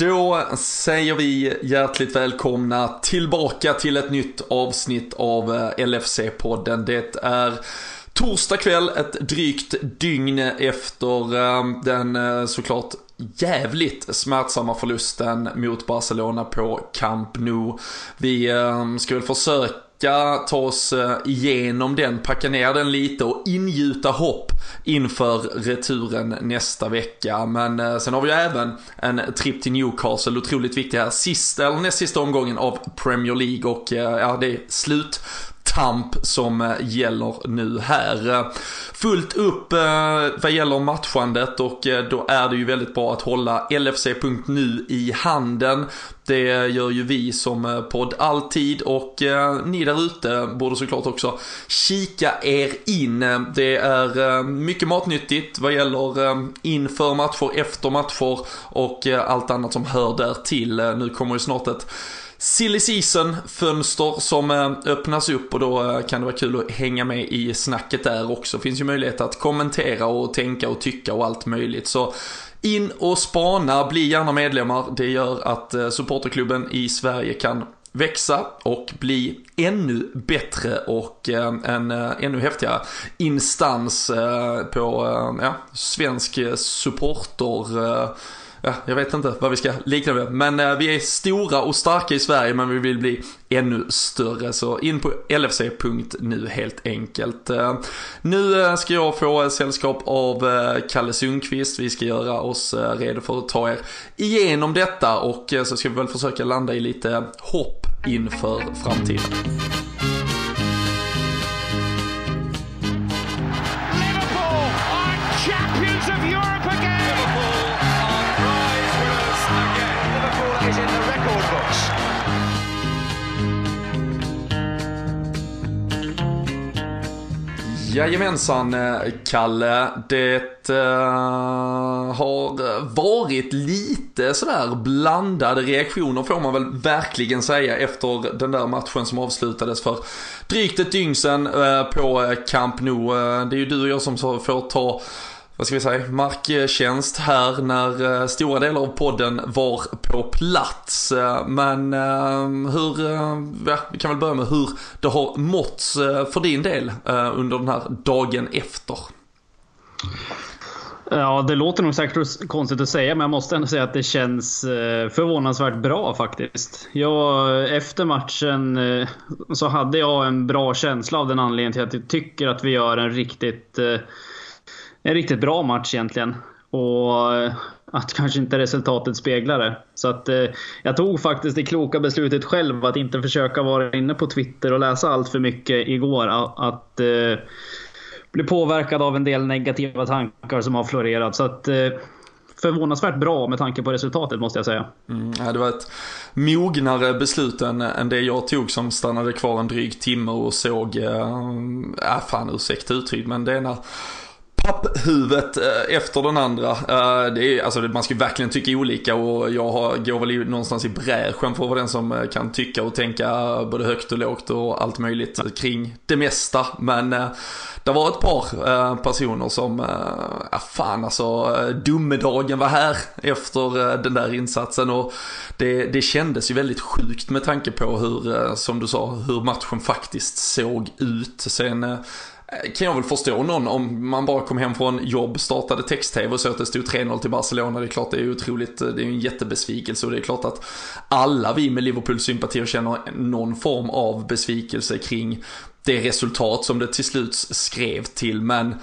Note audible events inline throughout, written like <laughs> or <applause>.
Då säger vi hjärtligt välkomna tillbaka till ett nytt avsnitt av eh, LFC-podden. Det är torsdag kväll, ett drygt dygn efter eh, den eh, såklart jävligt smärtsamma förlusten mot Barcelona på Camp Nou. Vi ska väl försöka ska ta oss eh, igenom den, packa ner den lite och ingjuta hopp inför returen nästa vecka. Men eh, sen har vi ju även en tripp till Newcastle, otroligt viktig här. Sista, eller näst sista omgången av Premier League och eh, ja, det är slut tamp som eh, gäller nu här. Fullt upp eh, vad gäller matchandet och eh, då är det ju väldigt bra att hålla LFC.nu i handen. Det gör ju vi som podd alltid och ni där ute borde såklart också kika er in. Det är mycket matnyttigt vad gäller inför matcher, efter matcher och allt annat som hör där till. Nu kommer ju snart ett silly season-fönster som eh, öppnas upp och då eh, kan det vara kul att hänga med i snacket där också. Finns ju möjlighet att kommentera och tänka och tycka och allt möjligt. Så in och spana, bli gärna medlemmar. Det gör att eh, supporterklubben i Sverige kan växa och bli ännu bättre och en ännu häftigare instans på ja, svensk supporter ja, jag vet inte vad vi ska likna det Men eh, vi är stora och starka i Sverige men vi vill bli ännu större. Så in på lfc.nu helt enkelt. Eh, nu eh, ska jag få eh, sällskap av eh, Kalle Sundqvist. Vi ska göra oss eh, redo för att ta er igenom detta och så ska vi väl försöka landa i lite hopp inför framtiden. Jajamensan eh, Kalle. Det uh, har varit lite sådär blandade reaktioner får man väl verkligen säga efter den där matchen som avslutades för drygt ett dygn sedan uh, på Camp Nou. Uh, det är ju du och jag som får ta vad ska vi säga, marktjänst här när eh, stora delar av podden var på plats. Eh, men eh, hur, ja, vi kan väl börja med hur det har måtts för din del under den här dagen efter. Ja, det låter nog säkert konstigt att säga, men jag måste ändå säga att det känns förvånansvärt bra faktiskt. Jag, efter matchen så hade jag en bra känsla av den anledningen till att jag tycker att vi gör en riktigt en riktigt bra match egentligen. Och eh, att kanske inte resultatet speglar det. Så att eh, jag tog faktiskt det kloka beslutet själv att inte försöka vara inne på Twitter och läsa allt för mycket igår. Att eh, bli påverkad av en del negativa tankar som har florerat. Så att eh, förvånansvärt bra med tanke på resultatet måste jag säga. Mm, ja, det var ett mognare beslut än, än det jag tog som stannade kvar en dryg timme och såg, äh, fan ursäkta uttryck, men det är när papphuvudet eh, efter den andra. Eh, det är, alltså, man ska verkligen tycka olika och jag har, går väl någonstans i bräschen för att vara den som eh, kan tycka och tänka både högt och lågt och allt möjligt kring det mesta. Men det var ett par personer som, ja fan alltså, domedagen var här efter den där insatsen och det, det kändes ju väldigt sjukt med tanke på hur, som du sa, hur matchen faktiskt såg ut. Sen kan jag väl förstå någon om man bara kom hem från jobb, startade text-tv och så att det stod 3-0 till Barcelona. Det är klart det är otroligt, eh, det är en jättebesvikelse och det är klart att alla vi med Liverpool-sympatier känner någon form av besvikelse kring det resultat som det till slut skrev till. Men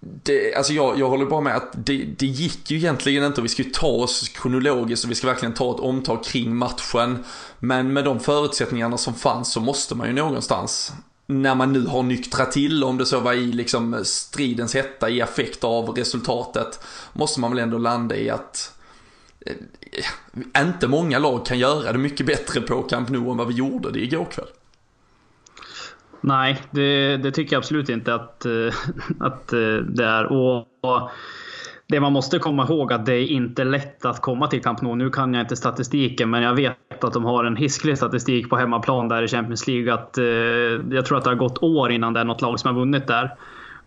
det, alltså jag, jag håller bara med att det, det gick ju egentligen inte och vi ska ju ta oss kronologiskt och vi ska verkligen ta ett omtag kring matchen. Men med de förutsättningarna som fanns så måste man ju någonstans när man nu har nyktrat till, om det så var i liksom stridens hetta, i affekt av resultatet, måste man väl ändå landa i att eh, inte många lag kan göra det mycket bättre på Camp Nou än vad vi gjorde det igår kväll. Nej, det, det tycker jag absolut inte att, eh, <laughs> att eh, det är. Och, och det man måste komma ihåg att det är inte lätt att komma till Camp Nou. Nu kan jag inte statistiken, men jag vet att de har en hisklig statistik på hemmaplan där i Champions League. Att, eh, jag tror att det har gått år innan det är något lag som har vunnit där.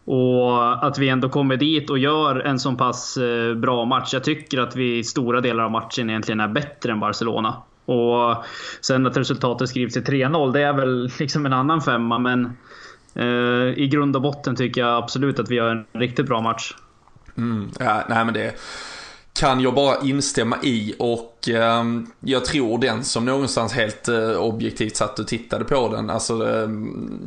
Och att vi ändå kommer dit och gör en så pass eh, bra match. Jag tycker att vi i stora delar av matchen egentligen är bättre än Barcelona. Och sen att resultatet skrivs till 3-0, det är väl liksom en annan femma. Men eh, i grund och botten tycker jag absolut att vi gör en riktigt bra match. Mm, ja, nej men det kan jag bara instämma i. Och eh, jag tror den som någonstans helt eh, objektivt satt och tittade på den, alltså eh,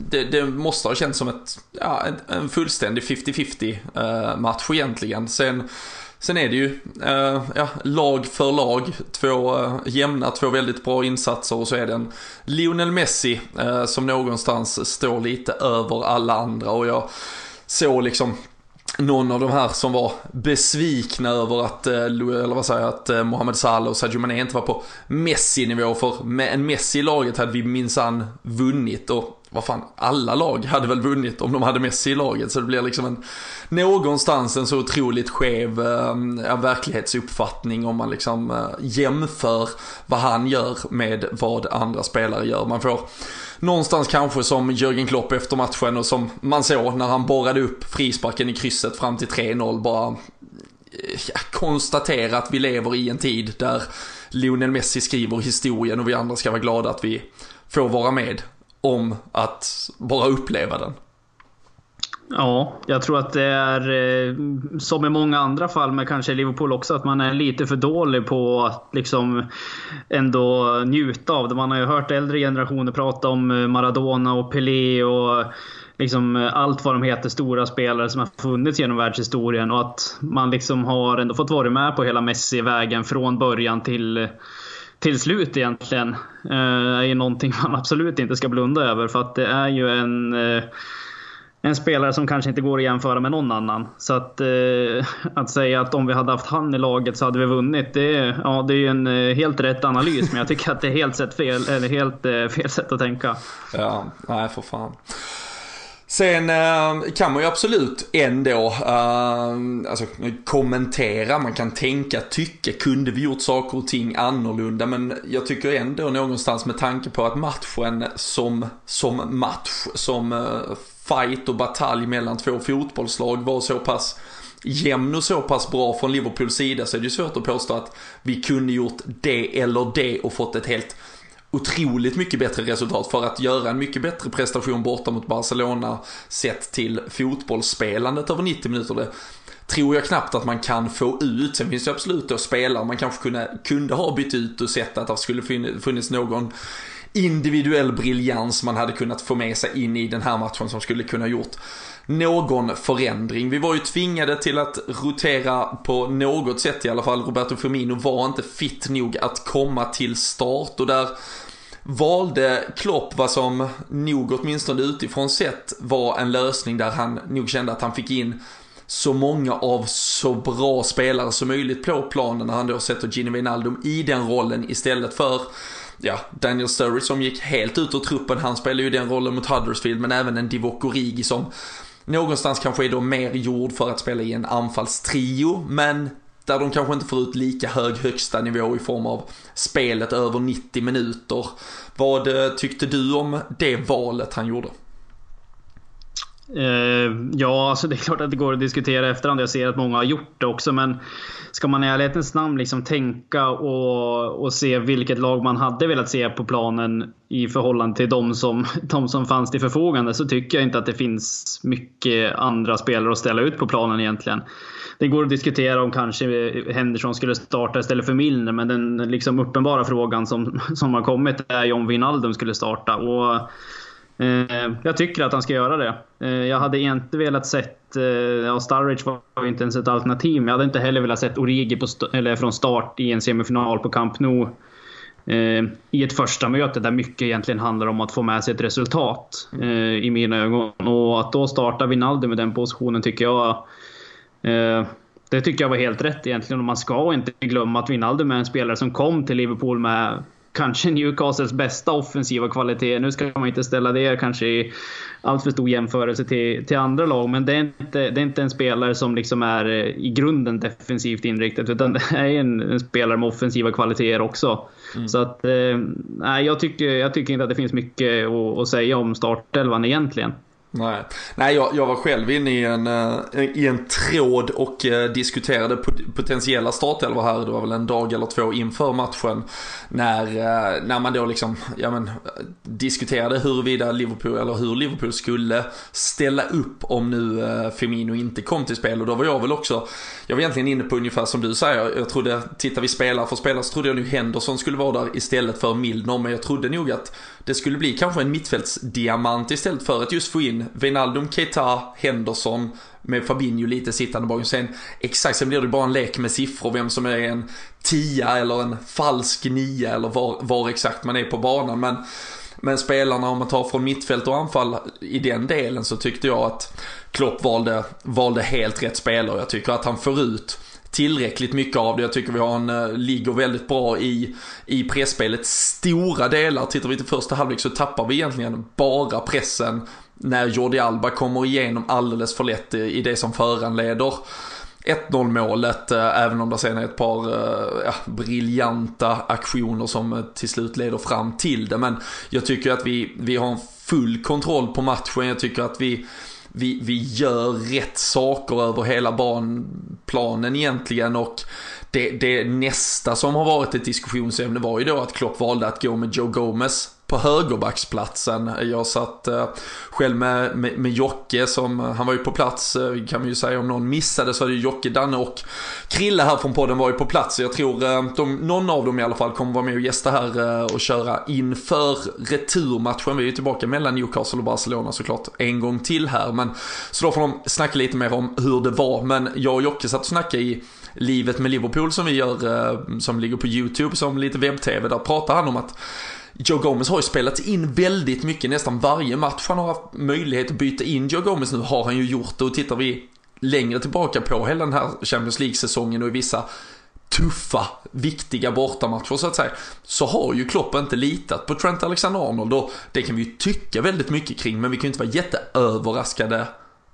det, det, måste ha känts som ett, ja, en, en fullständig 50-50 eh, match egentligen. Sen, sen är det ju eh, ja, lag för lag, två eh, jämna, två väldigt bra insatser och så är det en Lionel Messi eh, som någonstans står lite över alla andra. Och jag såg liksom någon av de här som var besvikna över att, eh, eller vad säger jag, att eh, Mohamed Salah och Sadio Mané inte var på Messi-nivå. För med en Messi i laget hade vi minsann vunnit och vad fan, alla lag hade väl vunnit om de hade Messi i laget. Så det blir liksom en, någonstans en så otroligt skev eh, verklighetsuppfattning om man liksom eh, jämför vad han gör med vad andra spelare gör. Man får någonstans kanske som Jörgen Klopp efter matchen och som man såg när han borrade upp frisparken i krysset fram till 3-0 bara eh, ja, konstatera att vi lever i en tid där Lionel Messi skriver historien och vi andra ska vara glada att vi får vara med om att bara uppleva den. Ja, jag tror att det är eh, som i många andra fall med kanske Liverpool också, att man är lite för dålig på att liksom ändå njuta av det. Man har ju hört äldre generationer prata om eh, Maradona och Pelé och liksom eh, allt vad de heter, stora spelare som har funnits genom världshistorien och att man liksom har ändå fått vara med på hela Messi-vägen från början till till slut egentligen. är ju någonting <laughs> man absolut inte ska blunda över för att det är ju en en spelare som kanske inte går att jämföra med någon annan. Så att, eh, att säga att om vi hade haft han i laget så hade vi vunnit, det, ja, det är ju en eh, helt rätt analys. Men jag tycker att det är helt, sätt fel, eller helt eh, fel sätt att tänka. Ja, nej för fan. Sen eh, kan man ju absolut ändå eh, alltså, kommentera, man kan tänka, tycka, kunde vi gjort saker och ting annorlunda? Men jag tycker ändå någonstans med tanke på att matchen som, som match, som eh, fight och batalj mellan två fotbollslag var så pass jämn och så pass bra från Liverpools sida så är det ju svårt att påstå att vi kunde gjort det eller det och fått ett helt otroligt mycket bättre resultat för att göra en mycket bättre prestation borta mot Barcelona sett till fotbollsspelandet över 90 minuter. Det tror jag knappt att man kan få ut. Sen finns det absolut då spelare man kanske kunde, kunde ha bytt ut och sett att det skulle funnits någon individuell briljans man hade kunnat få med sig in i den här matchen som skulle kunna gjort någon förändring. Vi var ju tvingade till att rotera på något sätt i alla fall. Roberto Firmino var inte fit nog att komma till start och där valde Klopp vad som nog åtminstone utifrån sett var en lösning där han nog kände att han fick in så många av så bra spelare som möjligt på planen när han då sätter Gini Wijnaldum i den rollen istället för ja, Daniel Sturridge som gick helt ut ur truppen, han spelar ju den rollen mot Huddersfield, men även en Divock Origi som någonstans kanske är då mer gjord för att spela i en anfallstrio, men där de kanske inte får ut lika hög högsta nivå i form av spelet över 90 minuter. Vad eh, tyckte du om det valet han gjorde? Eh, ja, alltså det är klart att det går att diskutera efterhand. Jag ser att många har gjort det också. Men ska man i ärlighetens namn liksom tänka och, och se vilket lag man hade velat se på planen i förhållande till de som, <laughs> de som fanns till förfogande så tycker jag inte att det finns mycket andra spelare att ställa ut på planen egentligen. Det går att diskutera om kanske Henderson skulle starta istället för Milner, men den liksom uppenbara frågan som, <laughs> som har kommit är ju om Wijnaldum skulle starta. Och Eh, jag tycker att han ska göra det. Eh, jag hade inte velat sett... Eh, ja, Sturridge var ju inte ens ett alternativ, men jag hade inte heller velat sett Origi på eller från start i en semifinal på Camp Nou. I ett första möte där mycket egentligen handlar om att få med sig ett resultat i mina ögon. Och att då starta Wijnaldum med den positionen tycker jag... Det tycker jag var helt rätt egentligen. Och man ska inte glömma att Wijnaldum är en spelare som kom till Liverpool med kanske Newcastles bästa offensiva kvalitet. Nu ska man inte ställa det kanske i allt för stor jämförelse till, till andra lag, men det är, inte, det är inte en spelare som liksom är eh, i grunden defensivt inriktad, utan <laughs> det är en, en spelare med offensiva kvaliteter också. Mm. Så att, eh, nej, jag, tycker, jag tycker inte att det finns mycket att, att säga om startelvan egentligen. Nej, Nej jag, jag var själv inne i en, eh, i en tråd och eh, diskuterade potentiella startelvor här. Det var väl en dag eller två inför matchen. När, eh, när man då liksom, ja men, diskuterade huruvida Liverpool, eller hur Liverpool skulle ställa upp om nu Firmino inte kom till spel. Och då var jag väl också, jag var egentligen inne på ungefär som du säger. Jag trodde, tittar vi spelare för spelare så trodde jag nu Henderson skulle vara där istället för Milner. Men jag trodde nog att det skulle bli kanske en mittfältsdiamant istället för att just få in Wijnaldum, Keita, Henderson med Fabinho lite sittande bakom. Sen exakt, sen blir det bara en lek med siffror, vem som är en tia eller en falsk nia eller var, var exakt man är på banan. Men, men spelarna, om man tar från mittfält och anfall i den delen så tyckte jag att Klopp valde, valde helt rätt spelare. Jag tycker att han får ut tillräckligt mycket av det. Jag tycker vi har en, eh, ligger väldigt bra i, i pressspelet. Stora delar, tittar vi till första halvlek så tappar vi egentligen bara pressen när Jordi Alba kommer igenom alldeles för lätt i det som föranleder 1-0 målet, eh, även om det sen är ett par eh, ja, briljanta aktioner som eh, till slut leder fram till det. Men jag tycker att vi, vi har en full kontroll på matchen. Jag tycker att vi vi, vi gör rätt saker över hela banplanen egentligen och det, det nästa som har varit ett diskussionsämne var ju då att Klopp valde att gå med Joe Gomez på högerbacksplatsen. Jag satt eh, själv med, med, med Jocke som, eh, han var ju på plats, eh, kan man ju säga om någon missade så var det ju Jocke, Danne och Krille här från podden var ju på plats. Jag tror eh, de, någon av dem i alla fall kommer vara med och gästa här eh, och köra inför returmatchen. Vi är ju tillbaka mellan Newcastle och Barcelona såklart en gång till här. Men, så då får de snacka lite mer om hur det var. Men jag och Jocke satt och snackade i Livet med Liverpool som vi gör, eh, som ligger på YouTube som lite webb-tv. Där pratar han om att Joe Gomez har ju spelat in väldigt mycket, nästan varje match han har haft möjlighet att byta in Joe Gomez nu har han ju gjort det. Och tittar vi längre tillbaka på hela den här Champions League-säsongen och i vissa tuffa, viktiga bortamatcher så att säga, så har ju Klopp inte litat på Trent Alexander-Arnold. Och det kan vi ju tycka väldigt mycket kring, men vi kan ju inte vara jätteöverraskade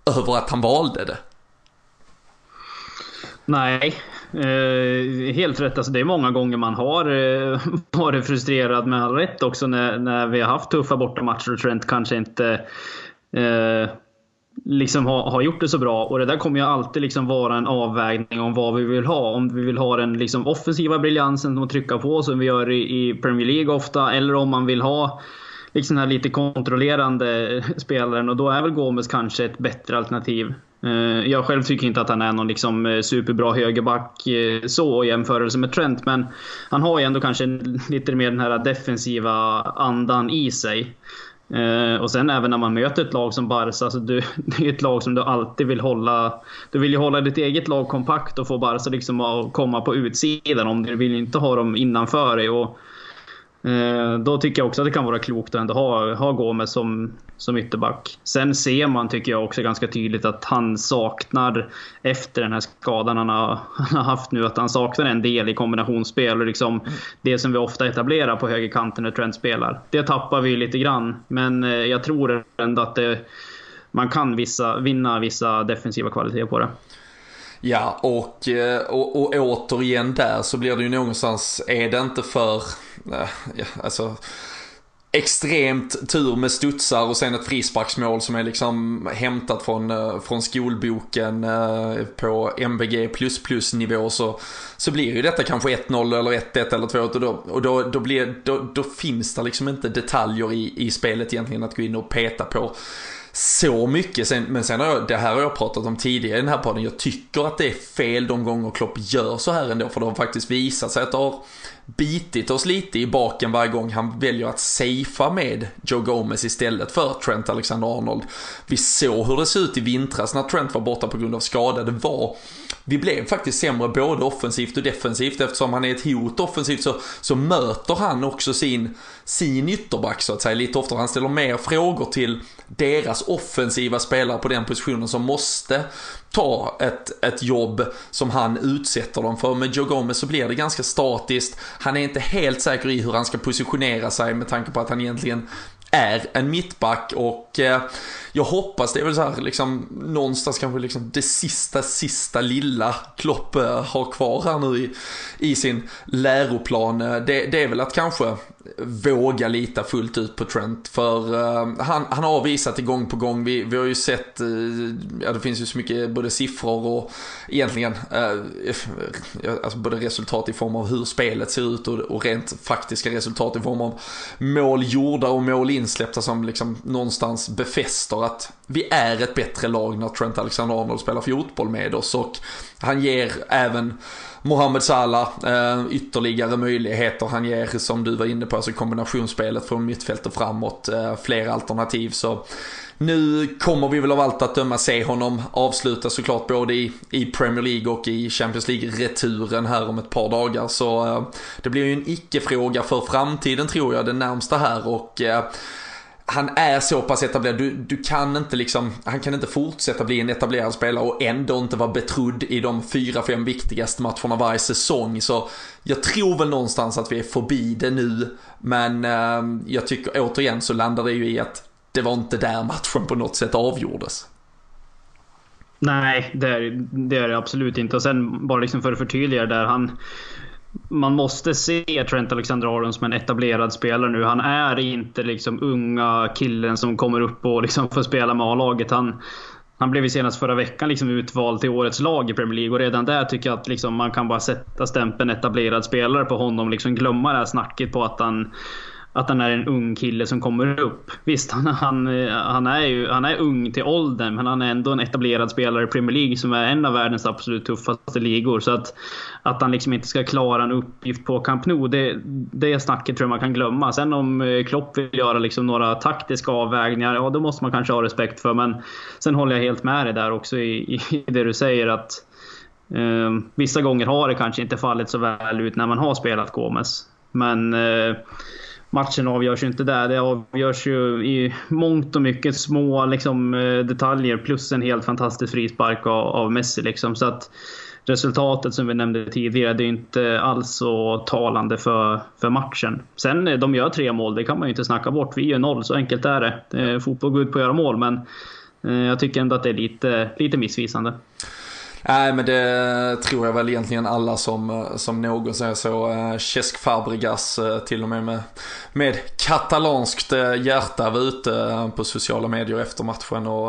över att han valde det. Nej, eh, helt rätt. Alltså, det är många gånger man har eh, <laughs> varit frustrerad med all rätt också när, när vi har haft tuffa bortamatcher och Trent kanske inte eh, liksom har, har gjort det så bra. Och det där kommer ju alltid liksom vara en avvägning om vad vi vill ha. Om vi vill ha den liksom offensiva briljansen att trycka på som vi gör i, i Premier League ofta. Eller om man vill ha liksom här lite kontrollerande eh, spelaren och då är väl Gomes kanske ett bättre alternativ. Eh, jag själv tycker inte att han är någon liksom eh, superbra högerback eh, så i jämförelse med Trent, men han har ju ändå kanske lite mer den här defensiva andan i sig. Och sen även när man möter ett lag som Barca, alltså du, <laughs> det är ett lag som du alltid vill hålla. Du vill ju hålla ditt eget lag kompakt och få Barca liksom att komma på utsidan om du vill inte ha dem innanför dig. Och då tycker jag också att det kan vara klokt att ändå ha, ha Gomes som, som ytterback. Sen ser man, tycker jag också ganska tydligt, att han saknar, efter den här skadan han har, <laughs> han har haft nu, att han saknar en del i kombinationsspel och liksom det som vi ofta etablerar på högerkanten när Trent spelar. Det tappar vi lite grann, men eh, jag tror ändå att det, man kan vissa, vinna vissa defensiva kvaliteter på det. Ja, och, eh, och, och återigen där så blir det ju någonstans, är det inte för, alltså extremt tur med studsar och sen ett frisparksmål som är liksom hämtat från, eh, från skolboken eh, på MBG nivå så, så blir ju detta kanske 1-0 eller 1-1 eller 2 och, då, och då, då, blir, då, då finns det liksom inte detaljer i, i spelet egentligen att gå in och peta på så mycket. Sen, men sen har jag, det här har jag pratat om tidigare i den här podden. Jag tycker att det är fel de gånger Klopp gör så här ändå. För det har faktiskt visat sig att det har bitit oss lite i baken varje gång han väljer att safea med Joe Gomez istället för Trent Alexander-Arnold. Vi såg hur det såg ut i vintras när Trent var borta på grund av skada. Det var vi blev faktiskt sämre både offensivt och defensivt eftersom han är ett hot offensivt så, så möter han också sin, sin ytterback så att säga lite oftare. Han ställer mer frågor till deras offensiva spelare på den positionen som måste ta ett, ett jobb som han utsätter dem för. Med Joe Gomez så blir det ganska statiskt. Han är inte helt säker i hur han ska positionera sig med tanke på att han egentligen är en mittback och eh, jag hoppas det är väl så här liksom någonstans kanske liksom det sista, sista lilla Klopp eh, har kvar här nu i, i sin läroplan. Eh, det, det, är väl att kanske våga lita fullt ut på Trent. För uh, han, han har visat det gång på gång. Vi, vi har ju sett, uh, ja det finns ju så mycket både siffror och egentligen uh, alltså både resultat i form av hur spelet ser ut och, och rent faktiska resultat i form av mål gjorda och mål insläppta som liksom någonstans befäster att vi är ett bättre lag när Trent Alexander-Arnold spelar fotboll med oss och han ger även Mohamed Salah eh, ytterligare möjligheter. Han ger, som du var inne på, alltså kombinationsspelet från mittfält och framåt, eh, fler alternativ. Så nu kommer vi väl av allt att döma se honom avsluta såklart både i, i Premier League och i Champions League-returen här om ett par dagar. Så eh, det blir ju en icke-fråga för framtiden tror jag, den närmsta här. och eh, han är så pass etablerad. Du, du kan inte liksom, han kan inte fortsätta bli en etablerad spelare och ändå inte vara betrodd i de fyra, fem viktigaste matcherna varje säsong. Så jag tror väl någonstans att vi är förbi det nu. Men eh, jag tycker återigen så landar det ju i att det var inte där matchen på något sätt avgjordes. Nej, det är, det är det absolut inte. Och sen bara liksom för att förtydliga där. Han, man måste se Trent Alexander-Arnold som en etablerad spelare nu. Han är inte liksom unga killen som kommer upp och liksom får spela med A-laget. Han, han blev ju senast förra veckan liksom utvald till årets lag i Premier League och redan där tycker jag att liksom man kan bara sätta stämpeln etablerad spelare på honom. Liksom glömma det här snacket på att han att han är en ung kille som kommer upp. Visst, han, han, han, är ju, han är ung till åldern, men han är ändå en etablerad spelare i Premier League som är en av världens absolut tuffaste ligor. Så att, att han liksom inte ska klara en uppgift på Camp Nou, det, det snacket tror jag man kan glömma. Sen om eh, Klopp vill göra liksom några taktiska avvägningar, ja då måste man kanske ha respekt för. Men sen håller jag helt med dig där också i, i det du säger att eh, vissa gånger har det kanske inte fallit så väl ut när man har spelat Gomes. Men eh, matchen avgörs ju inte där. Det avgörs ju i mångt och mycket små liksom, eh, detaljer plus en helt fantastisk frispark av, av Messi. Liksom. Så att resultatet som vi nämnde tidigare, det är inte alls så talande för, för matchen. Sen eh, de gör tre mål, det kan man ju inte snacka bort. Vi gör noll, så enkelt är det. Eh, fotboll går ut på att göra mål, men eh, jag tycker ändå att det är lite, lite missvisande. Nej men det tror jag väl egentligen alla som, eh, som någonsin så. Eh, Cesc Fabregas eh, till och med med, med katalanskt hjärta var ute på sociala medier efter matchen och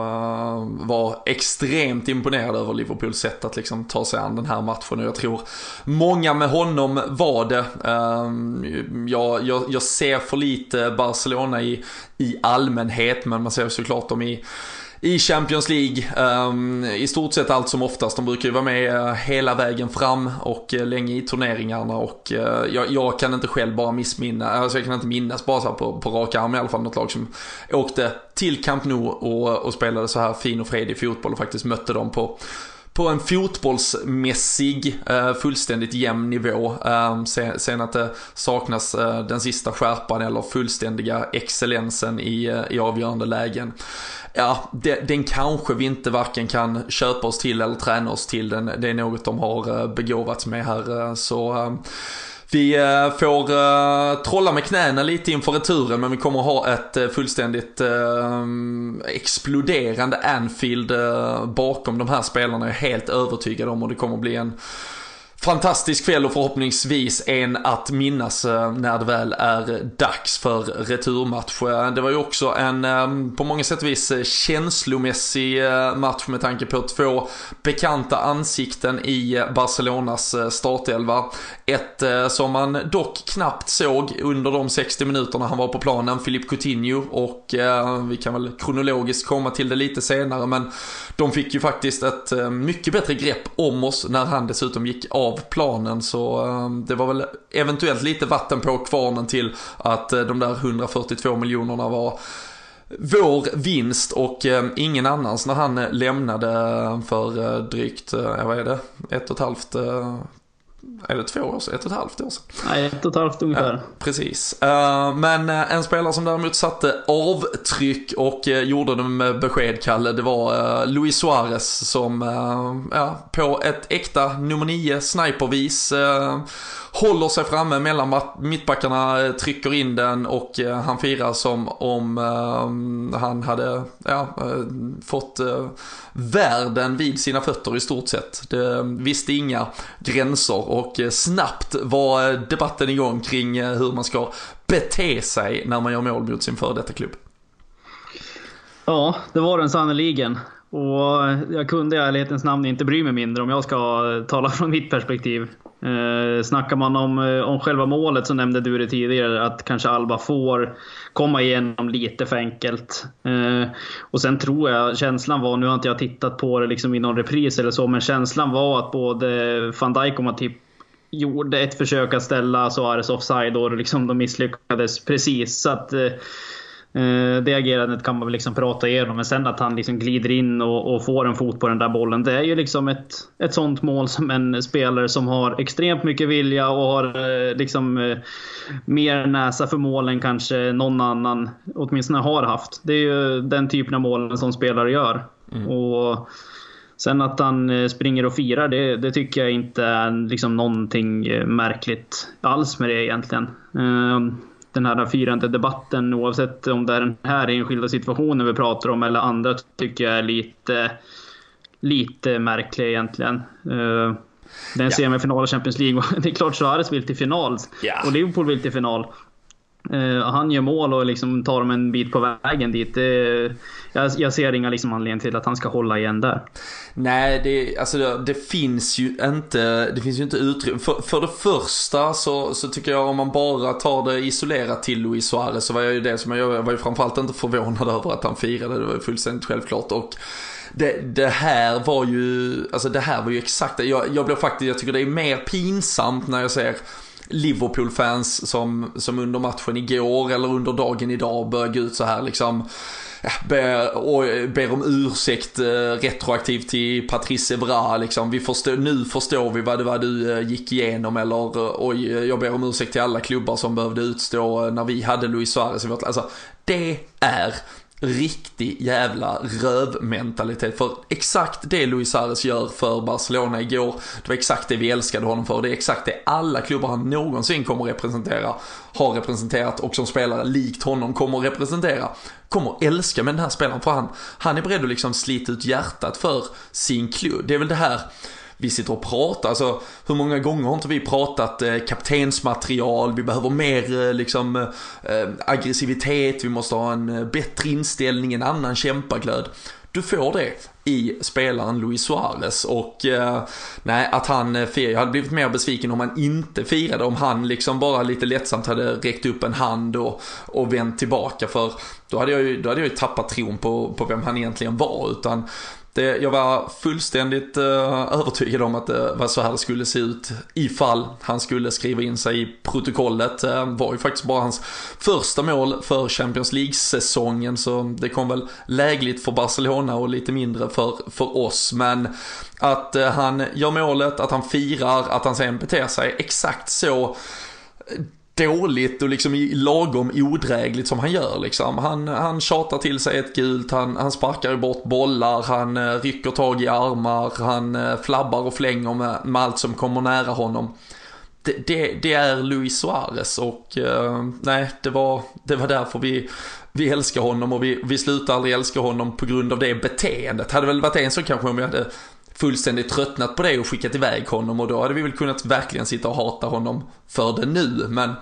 var extremt imponerad över Liverpools sätt att liksom ta sig an den här matchen och jag tror många med honom var det. Jag, jag, jag ser för lite Barcelona i, i allmänhet men man ser såklart dem i i Champions League. Um, I stort sett allt som oftast. De brukar ju vara med eh, hela vägen fram och eh, länge i turneringarna. Och uh, jag, jag, kan inte själv bara missminna, alltså jag kan inte minnas bara så på, på rak arm i alla fall något lag som åkte till Camp Nou och, och spelade så här fin och fredig fotboll och faktiskt mötte dem på på en fotbollsmässig, eh, fullständigt jämn nivå. Ehm, sen att det saknas eh, den sista skärpan eller fullständiga excellensen i, eh, i avgörande lägen ja, den kanske vi inte varken kan köpa oss till eller träna oss till. Den, det är något de har begåvats med här. Så ehm, vi eh, får eh, trolla med knäna lite inför returen men vi kommer ha ett eh, fullständigt exploderande Anfield bakom de här spelarna. Jag är helt övertygad om och det kommer bli en fantastisk kväll och förhoppningsvis en att minnas eh, när det väl är dags för returmatch. Eh, det var ju också en ehm, på många sätt och vis eh, känslomässig match med tanke på två bekanta ansikten i Barcelonas startelva. Ett som man dock knappt såg under de 60 minuterna han var på planen, Filip Coutinho och vi kan väl kronologiskt komma till det lite senare men de fick ju faktiskt ett mycket bättre grepp om oss när han dessutom gick av av planen så ehm, det var väl eventuellt lite vatten på kvarnen till att eh, de där 142 miljonerna var vår vinst och eh, ingen annans när han eh, lämnade för eh, drygt, eh, vad är det, ett och ett halvt eh, är det två år sedan? Ett och ett halvt år sedan? Nej, ett och ett halvt ungefär. Ja, precis. Uh, men uh, en spelare som däremot satte avtryck och uh, gjorde det med besked, Kalle, det var Luis Suarez som ja, på ett äkta nummer 9 snipervis håller sig framme mellan mittbackarna, eh, trycker in den och eh, han firar som om eh, han hade ja, fått världen vid sina fötter i stort sett. Det visste inga gränser och snabbt var debatten igång kring hur man ska bete sig när man gör mål mot sin före detta klubb. Ja, det var den sannerligen. Och jag kunde i ärlighetens namn inte bry mig mindre om jag ska tala <laughs> från mitt perspektiv. Eh, snackar man om, eh, om själva målet så nämnde du det tidigare att kanske Alba får komma igenom lite för enkelt. Eh, och sen tror jag känslan var, nu har inte jag tittat på det liksom i någon repris eller så, men känslan var att både van Dijk och Matip gjorde ett försök att ställa Suarez offside och liksom de misslyckades precis. Så att, Eh, det agerandet kan man väl liksom prata igenom, men sen att han liksom glider in och, och, får en fot på den där bollen. Det är ju liksom ett, ett sånt mål som en spelare som har extremt mycket vilja och har eh, liksom eh, mer näsa för målen kanske någon annan åtminstone har haft. Det är ju den typen av mål som spelare gör. Mm. Och Sen att han springer och firar, det, det, tycker jag inte är liksom någonting märkligt alls med det egentligen den här firande debatten oavsett om det är den här enskilda situationen vi pratar om eller andra tycker jag är lite, lite märklig egentligen. Eh, det är en ja. semifinal i Champions League <laughs> det är klart Suarez vill till final. Ja. Och Liverpool vill till final. Uh, han gör mål och liksom tar dem en bit på vägen dit. Uh, jag, jag, ser inga liksom anledningar till att han ska hålla igen där. Nej, det, alltså det, det finns ju inte, det finns ju inte utrymme. För, för det första så, så tycker jag om man bara tar det isolerat till Luis Suarez så var jag ju det som jag, jag var ju framförallt inte förvånad <laughs> över att han firade. Det var ju fullständigt självklart. Och det, det, här var ju, alltså det här var ju exakt, jag, jag blev faktiskt, jag tycker det är mer pinsamt när jag ser Liverpool-fans som, som under matchen igår eller under dagen idag börjar gå ut så här liksom ber, och eh, ber om ursäkt eh, retroaktivt till Patrice Evra liksom. Vi förstår, nu förstår vi vad det var du eh, gick igenom eller oj, jag ber om ursäkt till alla klubbar som behövde utstå när vi hade Luis Suarez i vårt Alltså, det är riktig jävla rövmentalitet. För exakt det Luis Suarez gör för Barcelona igår, det var exakt det vi älskade honom för. Det är exakt det alla klubbar han någonsin kommer representera, har representerat och som spelare likt honom kommer representera. Kommer älska med den här spelaren för han, han är beredd att liksom slita ut hjärtat för sin klubb. Det är väl det här vi sitter och pratar. Alltså, hur många gånger har inte vi pratat eh, kaptensmaterial, vi behöver mer eh, liksom, eh, aggressivitet, vi måste ha en eh, bättre inställning, en annan kämpaglöd. Du får det i spelaren Luis Suarez. Och eh, nej, att han eh, firar, jag hade blivit mer besviken om han inte firade, om han liksom bara lite lättsamt hade räckt upp en hand och, och vänt tillbaka. För då hade jag ju, då hade jag ju tappat tron på, på vem han egentligen var. Utan det, jag var fullständigt uh, övertygad om att eh, det var så här det skulle se ut ifall han skulle skriva in sig i protokollet. Det uh, var ju faktiskt bara hans första mål för Champions League-säsongen så det kom väl lägligt för Barcelona och lite mindre för, för oss. Men att uh, han gör målet, att han firar, att han sen beter sig exakt så dåligt och liksom lagom odrägligt som han gör liksom. Han, han tjatar till sig ett gult, han, han sparkar bort bollar, han eh, rycker tag i armar, han eh, flabbar och flänger med, med allt som kommer nära honom. Det, det, det är Luis Suarez och eh, nej, det var, det var därför vi, vi älskar honom och vi, vi slutar aldrig älska honom på grund av det beteendet. Hade väl varit en så kanske om vi hade fullständigt tröttnat på det och skickat iväg honom och då hade vi väl kunnat verkligen sitta och hata honom för det nu. Men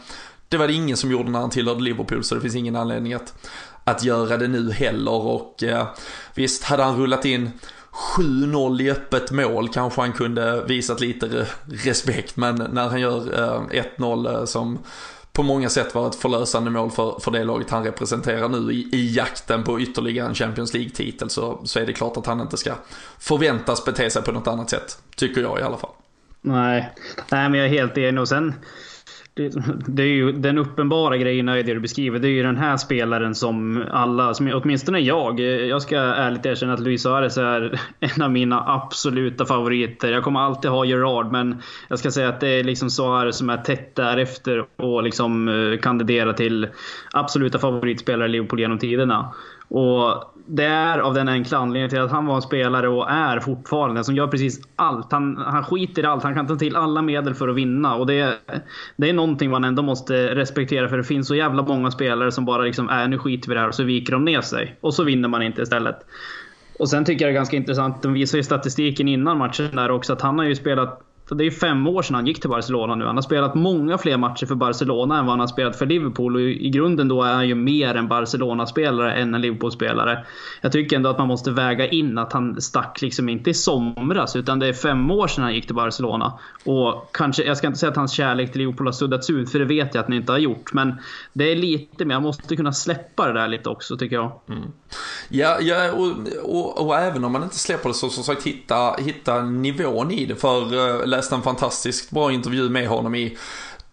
det var det ingen som gjorde när han tillhörde Liverpool så det finns ingen anledning att, att göra det nu heller. Och eh, visst, hade han rullat in 7-0 i öppet mål kanske han kunde visat lite respekt men när han gör eh, 1-0 eh, som på många sätt var ett förlösande mål för, för det laget han representerar nu i, i jakten på ytterligare en Champions League-titel så, så är det klart att han inte ska förväntas bete sig på något annat sätt. Tycker jag i alla fall. Nej, Nej men jag är helt enig. Och sen det, det, är ju den uppenbara grejen i det du beskriver. Det är ju den här spelaren som alla, som åtminstone jag, jag ska ärligt erkänna att Luis Suarez är <laughs> en av mina absoluta favoriter. Jag kommer alltid ha Gerard, men jag ska säga att det är liksom Suarez som är tätt därefter och liksom eh, kandiderar till absoluta favoritspelare i Liverpool genom tiderna. Och det är av den enkla anledningen till att han var en spelare och är fortfarande som gör precis allt. Han, han skiter i allt. Han kan ta till alla medel för att vinna. Och det, det är någonting man ändå måste respektera för det finns så jävla många spelare som bara liksom är äh, nu skiter vi det här och så viker de ner sig. Och så vinner man inte istället. Och sen tycker jag det är ganska intressant, de visar ju statistiken innan matchen där också, att han har ju spelat för det är fem år sedan han gick till Barcelona nu. Han har spelat många fler matcher för Barcelona än vad han har spelat för Liverpool. Och i grunden då är han ju mer en Barcelona-spelare än en Liverpool-spelare. Jag tycker ändå att man måste väga in att han stack liksom inte i somras. Utan det är fem år sedan han gick till Barcelona. Och kanske, jag ska inte säga att hans kärlek till Liverpool har suddats ut, för det vet jag att ni inte har gjort. Men det är lite mer, man måste kunna släppa det där lite också tycker jag. Mm. Ja, ja och, och, och, även om man inte släpper det så som sagt hitta, hitta nivån i det. För uh, läste en fantastiskt bra intervju med honom i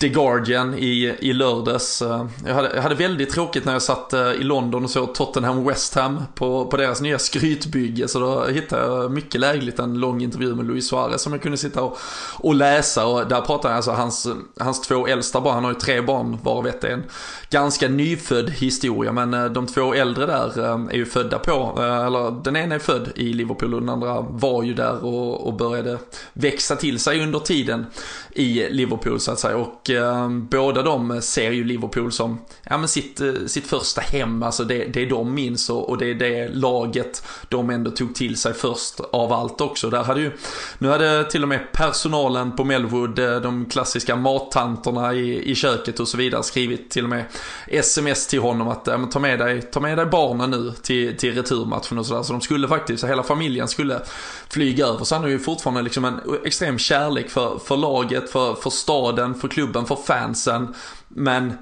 The Guardian i, i lördags. Eh, jag hade, jag hade väldigt tråkigt när jag satt eh, i London och såg Tottenham West Ham på, på deras nya skrytbygge. Så då hittade jag mycket lägligt en lång intervju med Luis Suarez som jag kunde sitta och, och läsa. Och där pratade han, alltså hans, hans två äldsta barn, han har ju tre barn varav ett är en ganska nyfödd historia. Men eh, de två äldre där är ju födda på, eller den ena är född i Liverpool och den andra var ju där och, och började växa till sig under tiden i Liverpool så att säga. Och eh, båda de ser ju Liverpool som ja, men sitt, eh, sitt första hem, alltså det, det de minns och, och det är det laget de ändå tog till sig först av allt också. Där hade ju, nu hade till och med personalen på Melwood, eh, de klassiska mattanterna i, i köket och så vidare skrivit till och med sms till honom att ja, men ta, med dig, ta med dig barnen nu till, till returmatchen och sådär. Så de skulle faktiskt, hela familjen skulle flyga över. Så han har ju fortfarande liksom en extrem kärlek för, för laget, för, för staden, för klubben, för fansen. Men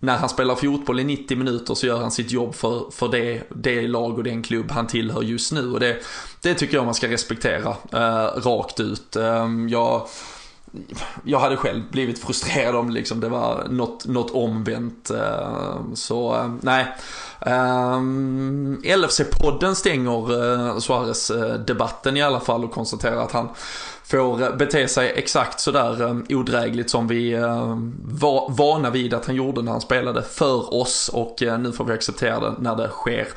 när han spelar fotboll i 90 minuter så gör han sitt jobb för, för det, det lag och den klubb han tillhör just nu. Och det, det tycker jag man ska respektera eh, rakt ut. Eh, jag, jag hade själv blivit frustrerad om liksom det var något, något omvänt. Eh, så eh, nej. Ehm, eh, LFC-podden stänger Suarez-debatten eh, i alla fall och konstaterar att han får bete sig exakt sådär um, odrägligt som vi ehm, var vana vid att han gjorde när han spelade för oss och eh, nu får vi acceptera det när det sker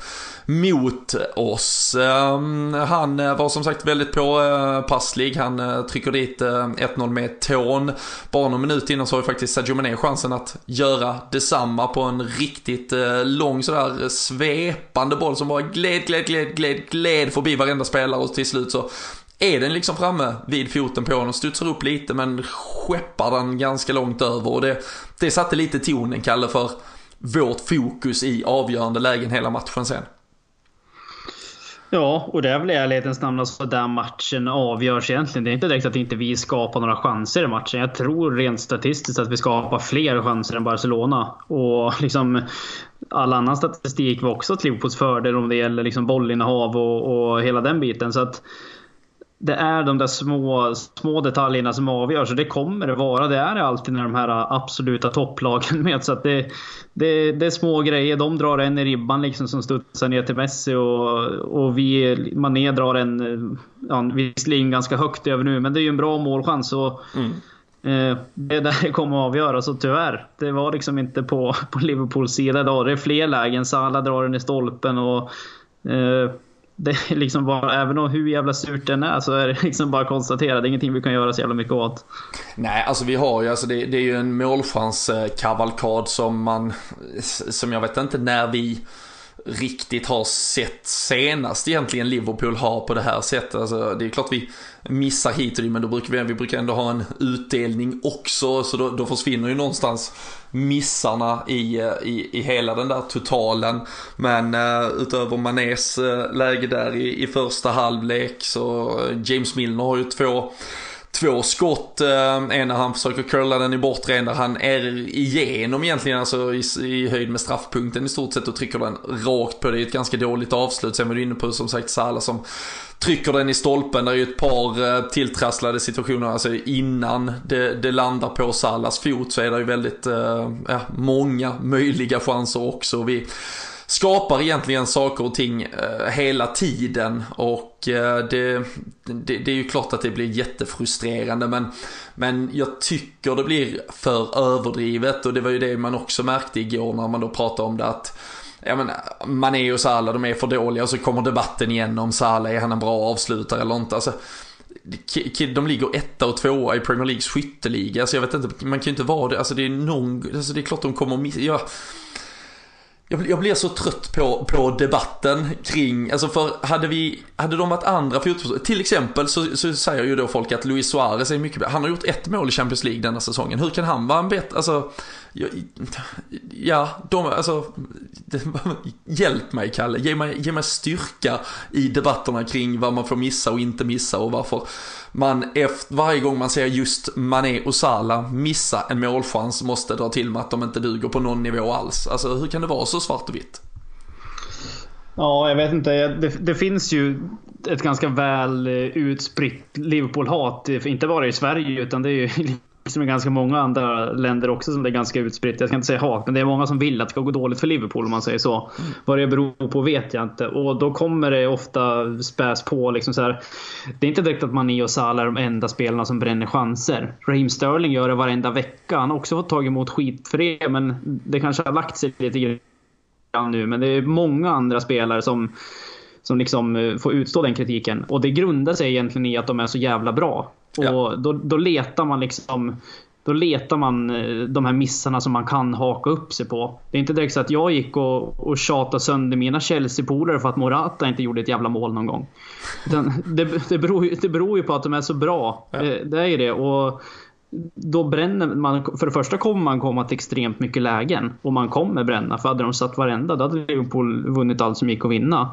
mot oss. Ehm, han eh, var som sagt väldigt påpasslig. Eh, han trycker dit 1-0 med tån. Bara någon minut innan så har ju faktiskt Sadio Mané chansen att göra detsamma på en riktigt lång sådär svepande boll som bara gled, gled, gled, gled, gled förbi varenda spelare och till slut så är den liksom framme vid foten på honom, studsar upp lite men skeppar den ganska långt över och det, det satte lite tonen, Kalle, för vårt fokus i avgörande lägen hela matchen sen. Ja, och det är väl i ärlighetens namn alltså där matchen avgörs egentligen. Det är inte direkt att inte vi skapar några chanser i matchen. Jag tror rent statistiskt att vi skapar fler chanser än Barcelona. Och liksom all annan statistik var också till Liverpools fördel om det gäller liksom bollinnehav och, och hela den biten. Så att det är de där små, små detaljerna som avgör. Så det kommer det vara. Det är det alltid när de här absoluta topplagen <laughs> med. Så det, det, det är små grejer. De drar en i ribban liksom som studsar ner till Messi och, och vi, Mané drar en, ja, visserligen ganska högt över nu, men det är ju en bra målchans. Och, mm. eh, det är där det kommer att avgöra, så tyvärr. Det var liksom inte på, <laughs> på Liverpools sida idag. Det är fler lägen. Salah drar den i stolpen och eh, det liksom bara, även om hur jävla surt den är så är det liksom bara konstatera. Det är ingenting vi kan göra så jävla mycket åt. Nej, alltså vi har ju, alltså det, det är ju en målchanskavalkad som man, som jag vet inte när vi riktigt har sett senast egentligen Liverpool har på det här sättet. Alltså, det är klart vi missar hit och dit men då brukar vi, vi brukar ändå ha en utdelning också så då, då försvinner ju någonstans missarna i, eh, i, i hela den där totalen. Men uh, utöver Manés uh, läge där i, i första halvlek så uh, James Milner har ju två två skott. Eh, en när han försöker curla den i bortre, där han är igenom egentligen, alltså i, i höjd med straffpunkten i stort sett och trycker den rakt på. Det är ett ganska dåligt avslut. Sen var du inne på som sagt Salah som trycker den i stolpen. Det är ju ett par eh, tilltrasslade situationer, alltså innan det, det landar på Salas fot så är det ju väldigt, eh, ja, många möjliga chanser också. Vi skapar egentligen saker och ting eh, hela tiden. Och eh, det, det, det, är ju klart att det blir jättefrustrerande men, men jag tycker det blir för överdrivet. Och det var ju det man också märkte igår när man då pratade om det att Ja men Mané och Salah de är för dåliga och så kommer debatten igen om Salah, är han en bra avslutare eller inte? Alltså, de ligger etta och tvåa i Premier Leagues skytteliga, så jag vet inte, man kan ju inte vara det, alltså det är någon, alltså det är klart de kommer missa, ja, jag, jag blir så trött på, på debatten kring, alltså för hade vi, hade de varit andra fotbollsspelare, Till exempel så, så säger ju då folk att Luis Suarez är mycket bättre. Han har gjort ett mål i Champions League denna säsongen. Hur kan han vara en bättre, alltså... Ja, de, alltså... <laughs> Hjälp mig Kalle, ge mig, ge mig styrka i debatterna kring vad man får missa och inte missa och varför man efter, varje gång man ser just Mané och Salah missa en målchans måste dra till med att de inte duger på någon nivå alls. Alltså hur kan det vara så svart och vitt? Ja, jag vet inte. Det, det finns ju ett ganska väl eh, utspritt Liverpool-hat. Eh, inte bara i Sverige utan det är ju <laughs> som i ganska många andra länder också som det är ganska utspritt. Jag ska inte säga hat, men det är många som vill att det ska gå dåligt för Liverpool om man säger så. Mm. Vad det beror på vet jag inte. Och då kommer det ofta späs på. Liksom så här. Det är inte direkt att Mané och Salah är de enda spelarna som bränner chanser. Raheem Sterling gör det varenda vecka. Han har också fått tag emot skit för det, men det kanske har lagt sig lite grann nu. Men det är många andra spelare som som liksom eh, får utstå den kritiken. Och det grundar sig egentligen i att de är så jävla bra. Ja. Och då, då letar man liksom då letar man eh, de här missarna som man kan haka upp sig på. Det är inte direkt så att jag gick och, och tjatade sönder mina Chelsea-polare för att Morata inte gjorde ett jävla mål någon gång. <laughs> det, det, beror, det beror ju på att de är så bra. Ja. Det, det, är ju det. Och då bränner man. För det första kommer man komma till extremt mycket lägen. Och man kommer bränna. För hade de satt varenda då hade Liverpool vunnit allt som gick att vinna.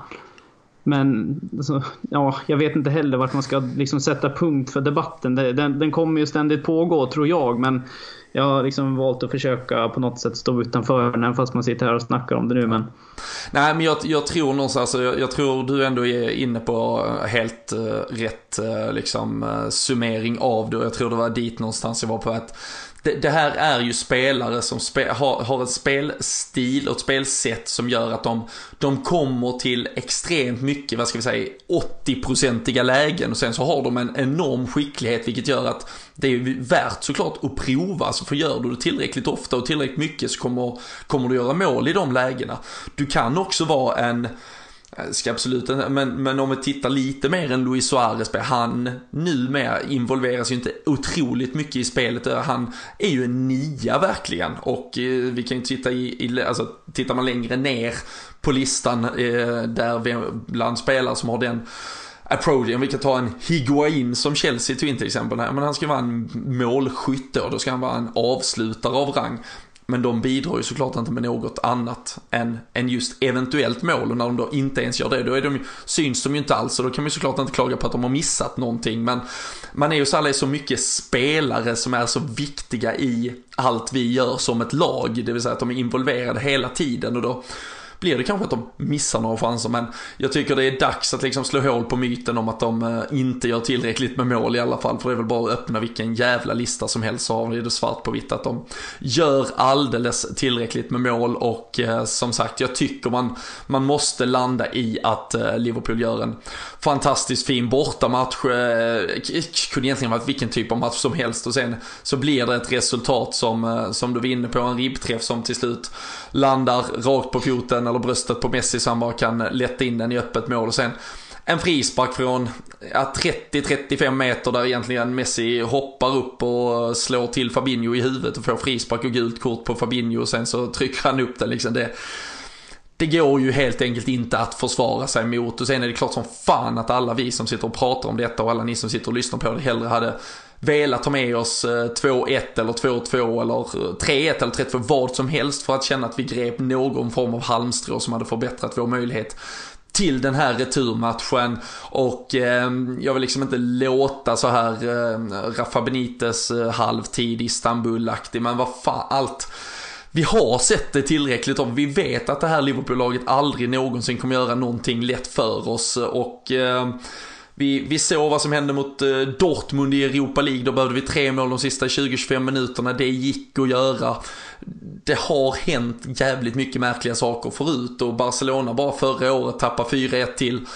Men alltså, ja, jag vet inte heller vart man ska liksom sätta punkt för debatten. Den, den kommer ju ständigt pågå tror jag. Men jag har liksom valt att försöka på något sätt stå utanför den fast man sitter här och snackar om det nu. Men... Nej men jag, jag tror någonstans, alltså, jag, jag, tror du ändå är inne på helt uh, rätt uh, liksom, uh, summering av det. Och jag tror det var dit någonstans jag var på att det, det, här är ju spelare som spe, har, har en spelstil och ett spelsätt som gör att de, de kommer till extremt mycket, vad ska vi säga, 80-procentiga lägen och sen så har de en enorm skicklighet vilket gör att det är värt såklart att prova, så för gör du det tillräckligt ofta och tillräckligt mycket så kommer, kommer du göra mål i de lägena. Du kan också vara en Eh, ska absolut men, men om vi tittar lite mer än Luis Suarez, han numera involveras ju inte otroligt mycket i spelet. Eh, han är ju en nia verkligen och eh, vi kan ju titta i, i alltså tittar man längre ner på listan eh, där vi, bland spelare som har den approachen. Vi kan ta en Higuain som Chelsea tog in till exempel. Men han ska vara en målskytt då, då ska han vara en avslutare av rang. Men de bidrar ju såklart inte med något annat än, än just eventuellt mål och när de då inte ens gör det då är de, syns de ju inte alls och då kan man ju såklart inte klaga på att de har missat någonting. Men man är ju så alla är så mycket spelare som är så viktiga i allt vi gör som ett lag. Det vill säga att de är involverade hela tiden och då blir det kanske att de missar några chanser. Men jag tycker det är dags att liksom slå hål på myten om att de eh, inte gör tillräckligt med mål i alla fall. För det är väl bara att öppna vilken jävla lista som helst så har vi det svart på vitt att de gör alldeles tillräckligt med mål. Och eh, som sagt, jag tycker man, man måste landa i att eh, Liverpool gör en fantastiskt fin bortamatch. Eh, kunde egentligen varit vilken typ av match som helst och sen så blir det ett resultat som, eh, som du var inne på, en ribbträff som till slut landar rakt på foten eller bröstet på Messi så han bara kan lätta in den i öppet mål och sen en frispark från ja, 30-35 meter där egentligen Messi hoppar upp och slår till Fabinho i huvudet och får frispark och gult kort på Fabinho och sen så trycker han upp den liksom. Det, det går ju helt enkelt inte att försvara sig mot och sen är det klart som fan att alla vi som sitter och pratar om detta och alla ni som sitter och lyssnar på det hellre hade velat ta med oss eh, 2-1 eller 2-2 eller eh, 3-1 eller 3-2, vad som helst för att känna att vi grep någon form av halmstrå som hade förbättrat vår möjlighet till den här returmatchen. Och eh, jag vill liksom inte låta så här eh, Rafa Benites eh, halvtid Istanbul-aktig men vad fan allt. Vi har sett det tillräckligt av. Vi vet att det här Liverpool-laget aldrig någonsin kommer göra någonting lätt för oss. Och eh, vi, vi såg vad som hände mot eh, Dortmund i Europa League. Då behövde vi tre mål de sista 20-25 minuterna. Det gick att göra. Det har hänt jävligt mycket märkliga saker förut och Barcelona bara förra året tappade 4-1 till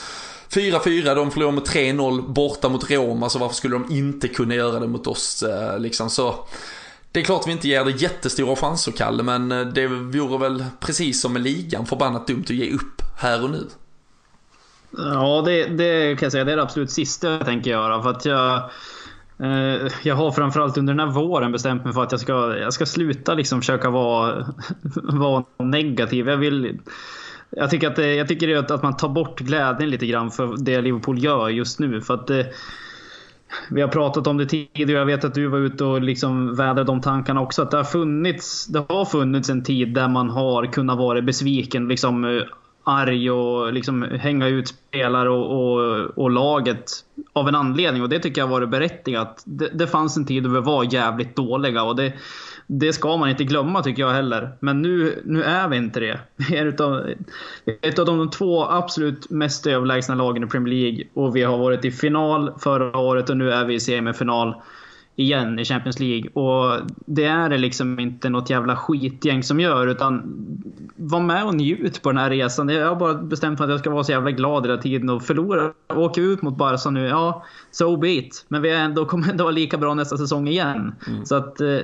4-4, de förlorade med 3-0 borta mot Roma, så varför skulle de inte kunna göra det mot oss? Eh, liksom så. Det är klart vi inte ger det jättestora chanser, Kalle, men eh, det vore väl precis som med ligan förbannat dumt att ge upp här och nu. Ja, det, det kan jag säga. Det är det absolut sista jag tänker göra. För att jag, Eh, jag har framförallt under den här våren bestämt mig för att jag ska, jag ska sluta liksom försöka vara, <laughs> vara negativ. Jag vill jag tycker, att, jag tycker att, att man tar bort glädjen lite grann för det Liverpool gör just nu. För att det, vi har pratat om det tidigare. Jag vet att du var ute och liksom vädrade de tankarna också. Att det har funnits, det har funnits en tid där man har kunnat vara besviken. Liksom eh, arg och liksom hänga ut spelare och, och, och, laget av en anledning. Och det tycker jag var berättigat. Det, det fanns en tid då vi var jävligt dåliga. Och det, det ska man inte glömma tycker jag heller. Men nu, nu är vi inte det. <laughs> Vi är utav, ett av de två absolut mest överlägsna lagen i Premier League. Och vi har varit i final förra året och nu är vi i semifinal igen i Champions League. Och det är det liksom inte något jävla skitgäng som gör. Utan var med och njut på den här resan. Jag har bara bestämt mig att jag ska vara så jävla glad hela tiden. Och förlora, åka ut mot Barca nu, ja, so be it. Men vi är ändå, <laughs> kommer ändå vara lika bra nästa säsong igen. Mm. Så att... Eh,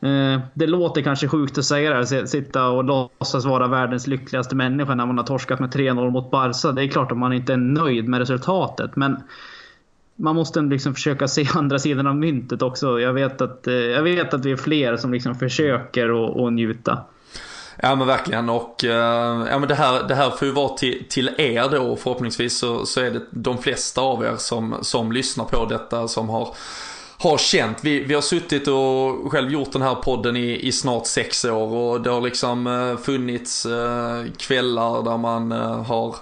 Eh, det låter kanske sjukt att säga det här, sitta och låtsas vara världens lyckligaste människa när man har torskat med 3-0 mot Barca. Det är klart att man inte är nöjd med resultatet, men man måste liksom försöka se <laughs> andra sidan av myntet också. Jag vet att, eh, jag vet att vi är fler som liksom försöker och njuta. Ja men verkligen och eh, ja, men det, här, det här får ju vara till, till er då förhoppningsvis så, så är det de flesta av er som, som lyssnar på detta som har har känt. Vi, vi har suttit och själv gjort den här podden i, i snart sex år och det har liksom eh, funnits kvällar där man har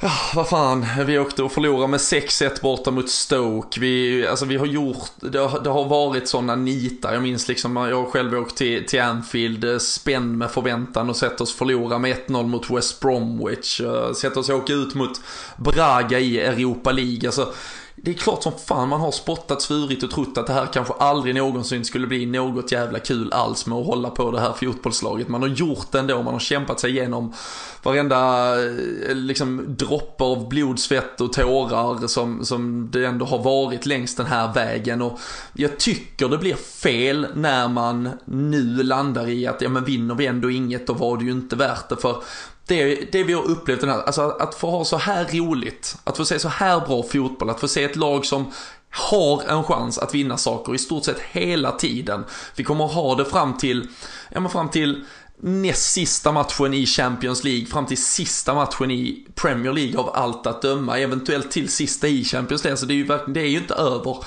Ja, vad fan, vi åkte och förlorade med 6-1 borta mot Stoke. Vi, alltså vi har gjort, det har, det har varit sådana nitar. Jag minns liksom, jag har själv åkt till, till Anfield, eh, spänd med förväntan och sett oss förlora med 1-0 mot West Bromwich. Eh, sett oss åka ut mot Braga i Europa League. Alltså, det är klart som fan man har spottat, svurit och trott att det här kanske aldrig någonsin skulle bli något jävla kul alls med att hålla på det här fotbollslaget. Man har gjort det ändå, man har kämpat sig igenom varenda eh, liksom, droppe av blod, svett och tårar som, som det ändå har varit längs den här vägen. Och jag tycker det blir fel när man nu landar i att ja men vinner vi ändå inget då var det ju inte värt det. För det, det vi har upplevt den här, alltså att få ha så här roligt, att få se så här bra fotboll, att få se ett lag som har en chans att vinna saker i stort sett hela tiden. Vi kommer att ha det fram till, ja men fram till näst sista matchen i Champions League, fram till sista matchen i Premier League av allt att döma, eventuellt till sista i Champions League, så det är ju, det är ju inte över.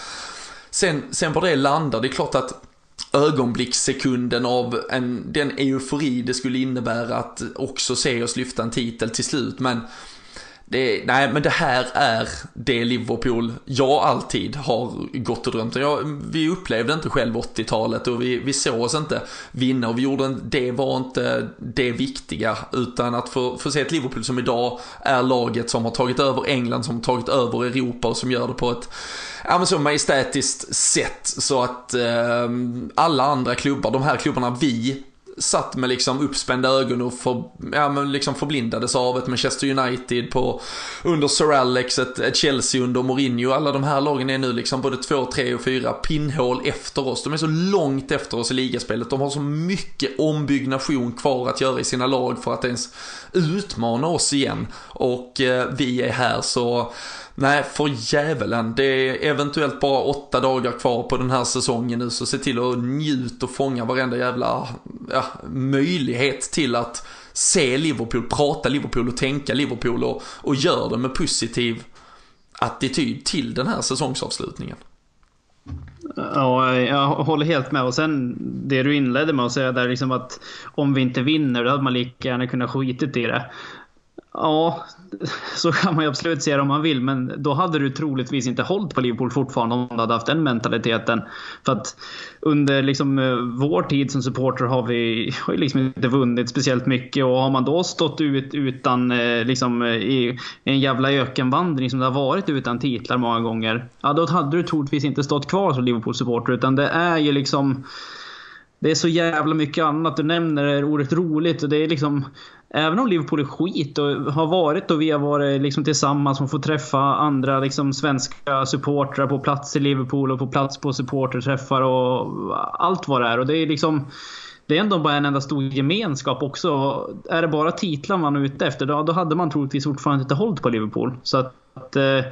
Sen, sen var det landar, det är klart att ögonblickssekunden av en, den eufori det skulle innebära att också se oss lyfta en titel till slut. Men det, nej, men det här är det Liverpool jag alltid har gått och drömt om. Vi upplevde inte själv 80-talet och vi, vi såg oss inte vinna och vi gjorde en, det var inte det viktiga utan att få, få se ett Liverpool som idag är laget som har tagit över England, som har tagit över Europa och som gör det på ett ja, men så majestätiskt sätt så att eh, alla andra klubbar, de här klubbarna vi satt med liksom uppspända ögon och för, ja, men liksom förblindades av ett Manchester United på, under Sir Alex, ett, ett, Chelsea under Mourinho. Alla de här lagen är nu liksom både två, tre och fyra pinnhål efter oss. De är så långt efter oss i ligaspelet. De har så mycket ombyggnation kvar att göra i sina lag för att ens utmana oss igen. Och eh, vi är här så Nej, för djävulen. Det är eventuellt bara åtta dagar kvar på den här säsongen nu, så se till att njuta och fånga varenda jävla ja, möjlighet till att se Liverpool, prata Liverpool och tänka Liverpool och, och gör det med positiv attityd till den här säsongsavslutningen. Ja, jag håller helt med. Och sen det du inledde med att säga där liksom att om vi inte vinner, då hade man lika gärna kunnat skitit i det. Ja, så kan man ju absolut se det om man vill, men då hade du troligtvis inte hållit på Liverpool fortfarande om du hade haft den mentaliteten. För att under liksom vår tid som supporter har vi har liksom inte vunnit speciellt mycket och har man då stått ut utan eh, liksom i en jävla ökenvandring som det har varit utan titlar många gånger. Ja, då hade du troligtvis inte stått kvar som Liverpool-supporter utan det är ju liksom det är så jävla mycket annat. Du nämner ordet roligt och det är liksom Även om Liverpool är skit och har varit och vi har varit liksom tillsammans och fått träffa andra liksom svenska supportrar på plats i Liverpool och på plats på supporterträffar och allt vad det är. Och det är liksom det är ändå bara en enda stor gemenskap också. Är det bara titlar man är ute efter, då, då hade man troligtvis fortfarande inte hållit på Liverpool. Så att, eh,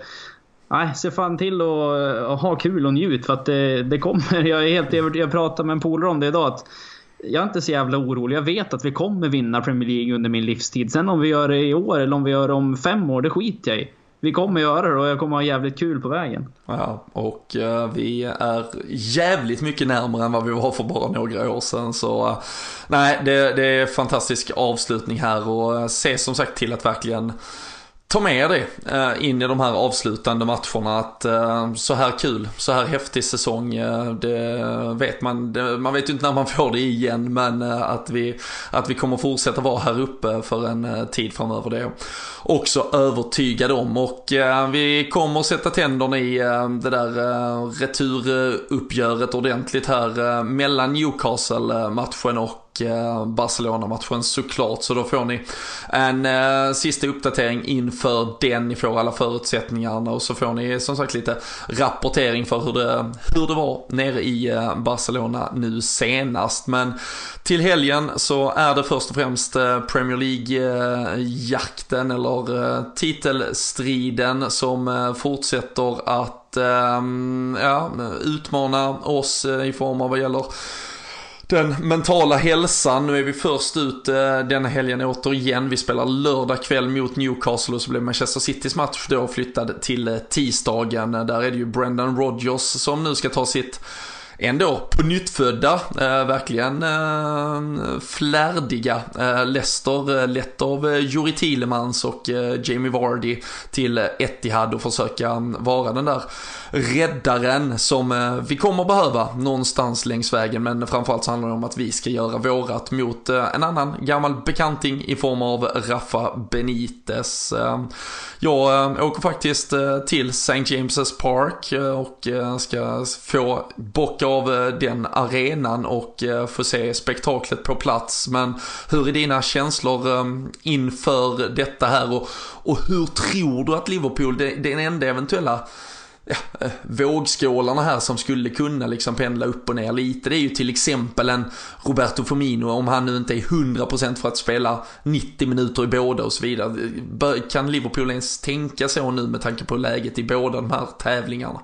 nej, se fan till att ha kul och njut för att det, det kommer. <laughs> Jag är helt övertygad. Jag pratade med en polare om det idag. Att jag är inte så jävla orolig. Jag vet att vi kommer vinna Premier League under min livstid. Sen om vi gör det i år eller om vi gör det om fem år, det skiter jag i. Vi kommer göra det och jag kommer ha jävligt kul på vägen. Ja, och uh, vi är jävligt mycket närmare än vad vi var för bara några år sedan. Så uh, nej, det, det är fantastisk avslutning här och uh, se som sagt till att verkligen ta med det eh, in i de här avslutande matcherna. Att eh, så här kul, så här häftig säsong, eh, det vet man. man vet ju inte när man får det igen, men att, vi, att vi kommer fortsätta vara här uppe för en tid framöver. Det är också övertygad om. Och vi kommer sätta tänderna i det där returuppgöret ordentligt här mellan Newcastle-matchen och Eh, Barcelona-matchen såklart. Så då får ni en eh, sista uppdatering inför den. Ni får alla förutsättningarna och så får ni som sagt lite rapportering för hur det, hur det var nere i eh, Barcelona nu senast. Men till helgen så är det först och främst eh, Premier League-jakten eller eh, titelstriden som eh, fortsätter att ehm, ja, utmana oss i form av vad gäller den mentala hälsan. Nu är vi först ut eh, denna helgen återigen. Vi spelar lördag kväll mot Newcastle och så blir Manchester Citys match då flyttad till eh, tisdagen. Där är det ju Brendan Rodgers som nu ska ta sitt ändå på nyttfödda, eh, verkligen eh, flärdiga eh, Leicester, eh, lett av Juri Thielemans och Jamie Vardy till Etihad och försöka mm, vara den där räddaren som vi kommer behöva någonstans längs vägen. Men framförallt så handlar det om att vi ska göra vårat mot en annan gammal bekanting i form av Rafa Benitez. Jag åker faktiskt till St. James's Park och ska få bocka av eh, den arenan och eh, få se spektaklet på plats. Men hur är dina känslor ehm, inför detta här och, och hur tror du att Liverpool, den enda eventuella ja, eh, vågskålarna här som skulle kunna liksom pendla upp och ner lite. Det är ju till exempel en Roberto Firmino om han nu inte är 100% för att spela 90 minuter i båda och så vidare. Kan Liverpool ens tänka så nu med tanke på läget i båda de här tävlingarna?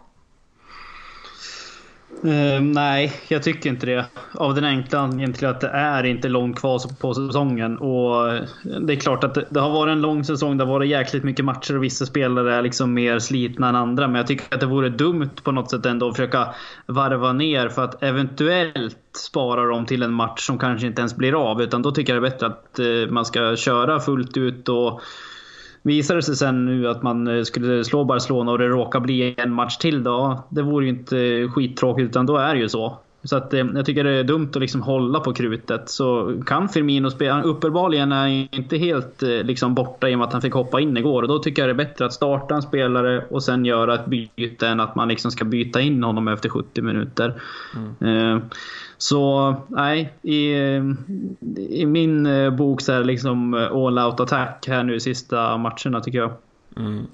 Uh, nej, jag tycker inte det. Av den enkla anledningen till att det är inte långt kvar på säsongen. Och eh, det är klart att det, det, har varit en lång säsong. Det har varit jäkligt mycket matcher och vissa spelare är liksom mer slitna än andra. Men jag tycker att det vore dumt på något sätt ändå att försöka varva ner för att eventuellt spara dem till en match som kanske inte ens blir av. Utan då tycker jag det är bättre att uh, man ska köra fullt ut och Visar det sig sen nu att man eh, skulle slå Barcelona och det råkar bli en match till då, det vore ju inte skittråkigt utan då är det ju så. Så att, eh, jag tycker det är dumt att liksom hålla på krutet. Så kan Firmino spela, uppenbarligen är han inte helt eh, liksom borta i och med att han fick hoppa in igår. Och då tycker jag det är bättre att starta en spelare och sen göra ett byte än att man liksom ska byta in honom efter 70 minuter. Mm. Så nej, i, i min eh, bok så är det liksom eh, all out attack här nu i sista matcherna tycker jag. Mm.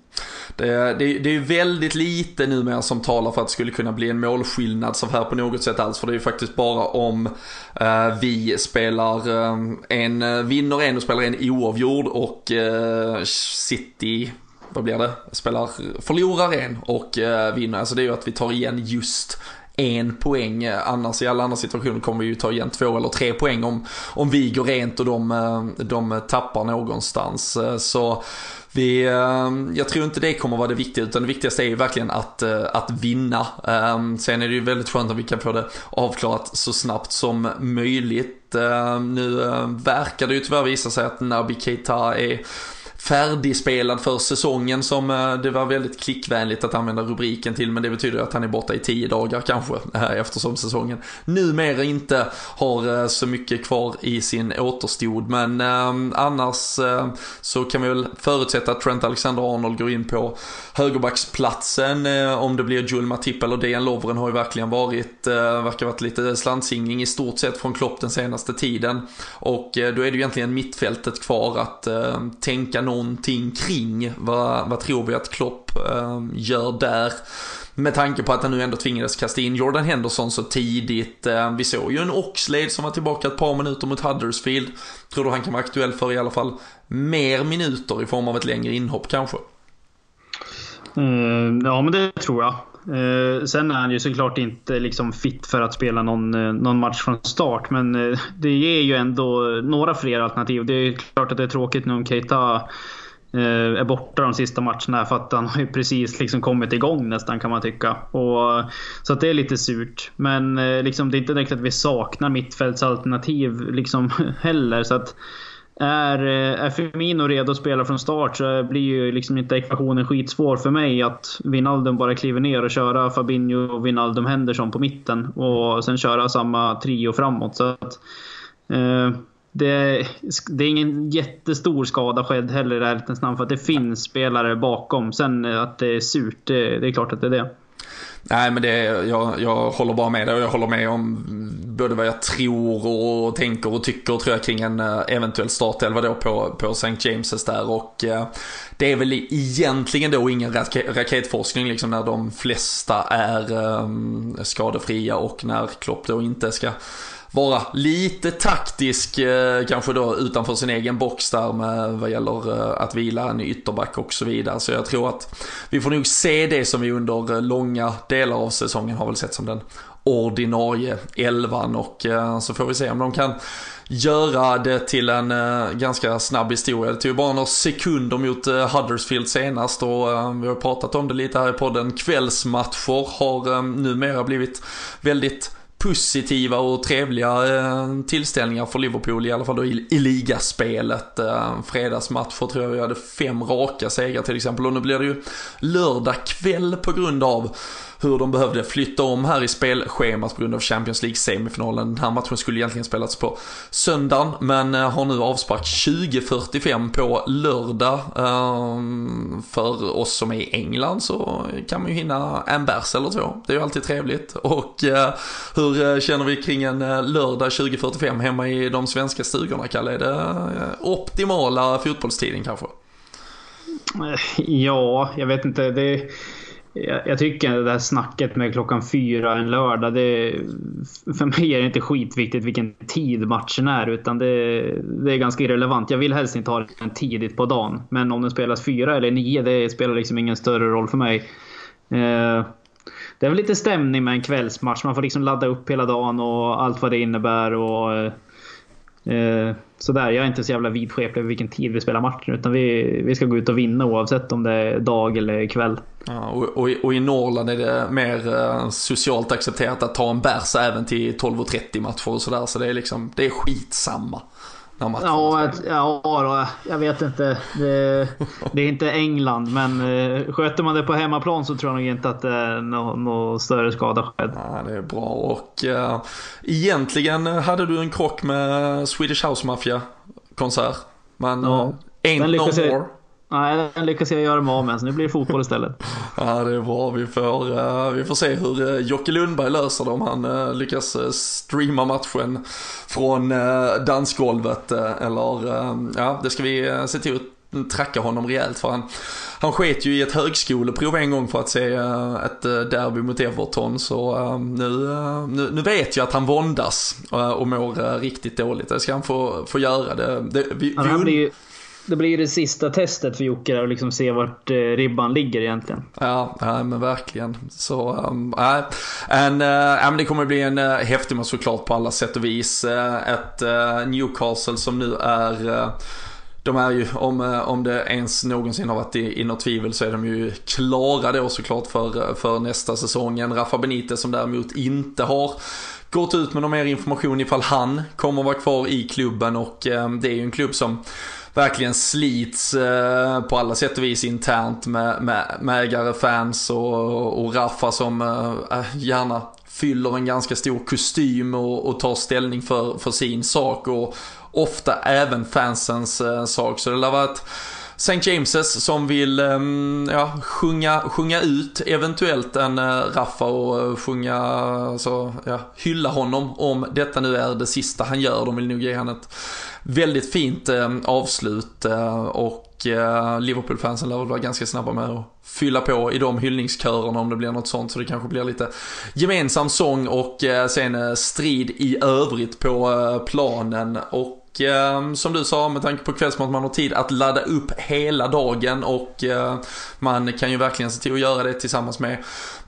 Det, det, det är väldigt lite numera som talar för att det skulle kunna bli en målskillnad så här på något sätt alls. För det är ju faktiskt bara om eh, vi spelar eh, en, eh, vinner en och spelar en oavgjord och eh, City vad blir det? Spelar, förlorar en och eh, vinner. Alltså det är ju att vi tar igen just en poäng. Annars i alla andra situationer kommer vi ju ta igen två eller tre poäng om, om vi går rent och de, eh, de tappar någonstans. Eh, så vi, eh, jag tror inte det kommer vara det viktiga utan det viktigaste är ju verkligen att, att vinna. Sen är det ju väldigt skönt om vi kan få det avklarat så snabbt som möjligt. Nu verkar det ju tyvärr visa sig att Nabi Keita är färdigspelad för säsongen som eh, det var väldigt klickvänligt att använda rubriken till. Men det betyder att han är borta i tio dagar kanske <laughs> eh, eftersom säsongen numera inte har eh, så mycket kvar i sin återstod. Men annars så kan vi väl förutsätta att Trent Alexander-Arnold går in på högerbacksplatsen. Om det blir Joel Matip eller Dejan Lovren har ju verkligen varit, verkar varit lite slantsingling i stort sett från Klopp den senaste tiden. Och då är det ju egentligen mittfältet kvar att tänka någonting kring. Vad, vad tror vi att Klopp eh, gör där? Med tanke på att han nu ändå tvingades kasta in Jordan Henderson så tidigt. Eh, vi såg ju en Oxlade som var tillbaka ett par minuter mot Huddersfield. Tror du han kan vara aktuell för i alla fall mer minuter i form av ett längre inhopp kanske? Mm, ja, men det tror jag. Eh, sen är han ju såklart inte liksom fit för att spela någon, eh, någon match från start. Men eh, det ger ju ändå några fler alternativ. Det är klart att det är tråkigt nu om Keita är borta de sista matcherna för att han har ju precis liksom kommit igång nästan kan man tycka. Och, så att det är lite surt. Men liksom, det är inte direkt att vi saknar mittfältsalternativ liksom, <laughs> heller. Så att, är, eh, är Firmino redo att spela från start så blir ju liksom inte ekvationen skitsvår för mig att Wijnaldum bara kliver ner och köra Fabinho, och Wijnaldum, Henderson på mitten och sen köra samma trio framåt. Så att, eh, det, det, är ingen jättestor skada skedd heller i ärlighetens namn för att det finns spelare bakom. Sen att det är surt, det, det är klart att det är det. Nej men det, jag, jag håller bara med dig och jag håller med om både vad jag tror och tänker och tycker tror jag kring en eh, eventuell startelva då på, på St. James's där och eh, det är väl egentligen då ingen raketforskning liksom när de flesta är eh, skadefria och när Klopp då inte ska vara lite taktisk eh, kanske då utanför sin egen box där med vad gäller eh, att vila en ytterback och så vidare. Så jag tror att vi får nog se det som vi under eh, långa delar av säsongen har väl sett som den ordinarie elvan och så får vi se om de kan göra det till en ganska snabb historia. Det tog bara några sekunder mot Huddersfield senast och vi har pratat om det lite här i podden. Kvällsmatcher har numera blivit väldigt positiva och trevliga eh, tillställningar för Liverpool, i alla fall då i, i ligaspelet. Eh, fredagsmatcher tror jag vi hade fem raka segrar till exempel och nu blir det ju lördag kväll på grund av hur de behövde flytta om här i spelschemat på grund av Champions League-semifinalen. Den här matchen skulle egentligen spelats på söndagen, men eh, har nu avspark 20.45 på lördag. Ehm, för oss som är i England så kan man ju hinna en bärs eller två. Det är ju alltid trevligt. Och eh, hur eh, känner vi kring en lördag 20.45 hemma i de svenska stugorna, Kalle? Är det optimala fotbollstiden kanske? Ja, jag vet inte. Det jag, jag, tycker det där snacket med klockan fyra en lördag. Det, för mig är det inte skitviktigt vilken tid matchen är. Utan det, det är ganska irrelevant. Jag vill helst inte ha den tidigt på dagen. Men om den spelas fyra eller nio, det spelar liksom ingen större roll för mig. Eh, det är väl lite stämning med en kvällsmatch. Man får liksom ladda upp hela dagen och allt vad det innebär. Och, eh, eh sådär. Jag är inte så jävla vidskeplig över vilken tid vi spelar matchen. Utan vi, vi ska gå ut och vinna oavsett om det är dag eller kväll. Ja, och, och, och, i Norrland är det mer eh, socialt accepterat att ta en bärs även till 12.30 matcher och sådär. Så det är liksom, det är skitsamma. Ja, ja, jag vet inte. Det, det, är inte England, men uh, sköter man det på hemmaplan så tror jag nog inte att det är någon no större skada skedd. Ja, det är bra och uh, egentligen hade du en krock med Swedish House Mafia konsert. Men ja, uh, ain't no more. Nej, den lyckas jag göra mig av med, så nu blir det fotboll istället. <laughs> ja, det är bra. Vi får, uh, vi får se hur uh, Jocke Lundberg löser det om han uh, lyckas streama matchen från dansgolvet. eller, ja, det ska vi se till att tracka honom rejält för han, han sket ju i ett högskoleprov en gång för att se ett derby mot Everton. Så nu, nu, nu vet jag att han våndas och mår riktigt dåligt. Det ska han få, få göra. Det, det vi, ja, blir det blir det sista testet för Jocke där och liksom se vart eh, ribban ligger egentligen. Ja, ja men verkligen. Så, um, äh, en, äh, det kommer bli en äh, häftig match såklart på alla sätt och vis. Eh, ett äh, Newcastle som nu är de är ju, om, om det ens någonsin har varit i, i något tvivel så är de ju klara då såklart för, för nästa säsong. En Rafa Benitez som däremot inte har gått ut med någon mer information ifall han kommer vara kvar i klubben och eh, det är ju en klubb som verkligen slits eh, på alla sätt och vis internt med, med, med ägare, fans och, och Raffa som eh, eh, gärna fyller en ganska stor kostym och, och tar ställning för, för sin sak och ofta även fansens eh, sak. Så det lär vara ett St. James's som vill ehm, ja, sjunga, sjunga ut eventuellt en eh, Raffa och eh, sjunga, alltså, ja, hylla honom om detta nu är det sista han gör. De vill nog ge honom ett väldigt fint eh, avslut eh, och eh, Liverpool-fansen lär väl vara ganska snabba med att fylla på i de hyllningskörerna om det blir något sånt. Så det kanske blir lite gemensam sång och sen strid i övrigt på planen. Och och eh, som du sa, med tanke på kvällsmat, man har tid att ladda upp hela dagen och eh, man kan ju verkligen se till att göra det tillsammans med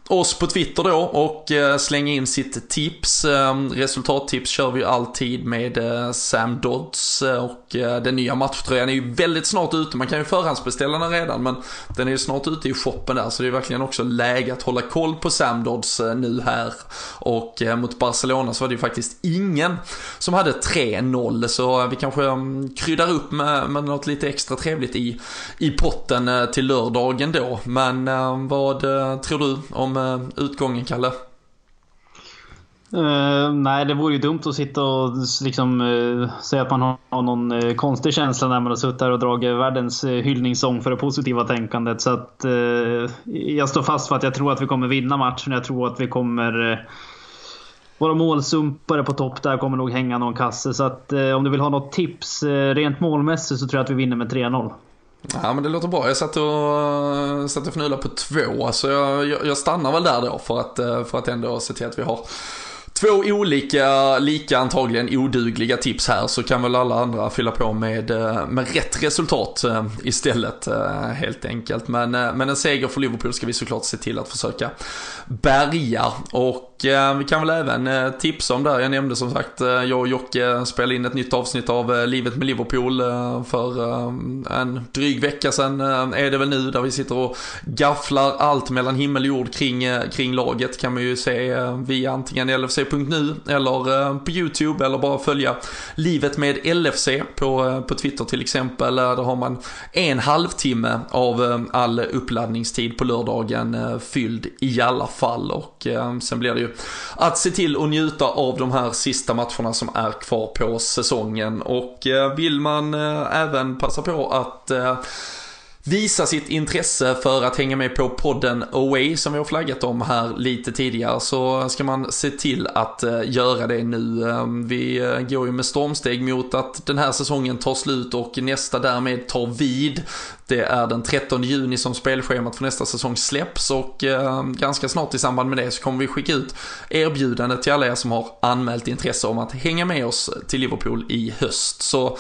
oss på Twitter då och eh, slänga in sitt tips. Eh, resultattips kör vi ju alltid med eh, Sam Dodds och den nya matchtröjan är ju väldigt snart ute. Man kan ju förhandsbeställa den redan men den är ju snart ute i shoppen där så det är verkligen också läge att hålla koll på Sam Dodds nu här. Och mot Barcelona så var det ju faktiskt ingen som hade 3-0 så vi kanske mm, kryddar upp med, med något lite extra trevligt i, i potten till lördagen då. Men vad tror du om om eh, utgången, Kalle? Uh, nej, det vore ju dumt att sitta och liksom, uh, säga att man har någon uh, konstig känsla när man har suttit här och dragit världens hyllningssång för det positiva tänkandet. Så att, jag står fast för att jag tror att vi kommer vinna matchen. Jag tror att vi kommer våra målsumpare på topp där kommer nog hänga någon kasse. Så att om du vill ha något tips rent målmässigt så tror jag att vi vinner med 3-0. Ja men det låter bra. Jag satt och, satt och fnulade på två. Så jag, jag, jag, stannar väl där då för att, eh, för att ändå se till att vi har två olika, lika antagligen odugliga tips här så kan väl alla andra fylla på med, eh, med rätt resultat eh, istället eh, helt enkelt. Men, men en seger för Liverpool ska vi såklart se till att försöka bärga. Och vi kan väl även tipsa om det. Jag nämnde som sagt, jag och Jocke spelade in ett nytt avsnitt av Livet med Liverpool för en dryg vecka sedan är det väl nu där vi sitter och gafflar allt mellan himmel och jord kring, kring laget. Kan man ju se via antingen LFC LFC.nu eller eh, på YouTube eller bara följa Livet med LFC på, eh, på Twitter till exempel. Eh, där har man en halvtimme av all uppladdningstid på lördagen fylld i alla fall och sen blir det ju att se till att njuta av de här sista matcherna som är kvar på säsongen. Och vill man även passa på att visa sitt intresse för att hänga med på podden Away som vi har flaggat om här lite tidigare så ska man se till att eh, göra det nu. Ehm, vi eh, går ju med stormsteg mot att den här säsongen tar slut och nästa därmed tar vid. Det är den 13 juni som spelschemat för nästa säsong släpps och ehm, ganska snart i samband med det så kommer vi skicka ut erbjudandet till alla er som har anmält intresse om att hänga med oss till Liverpool i höst. Så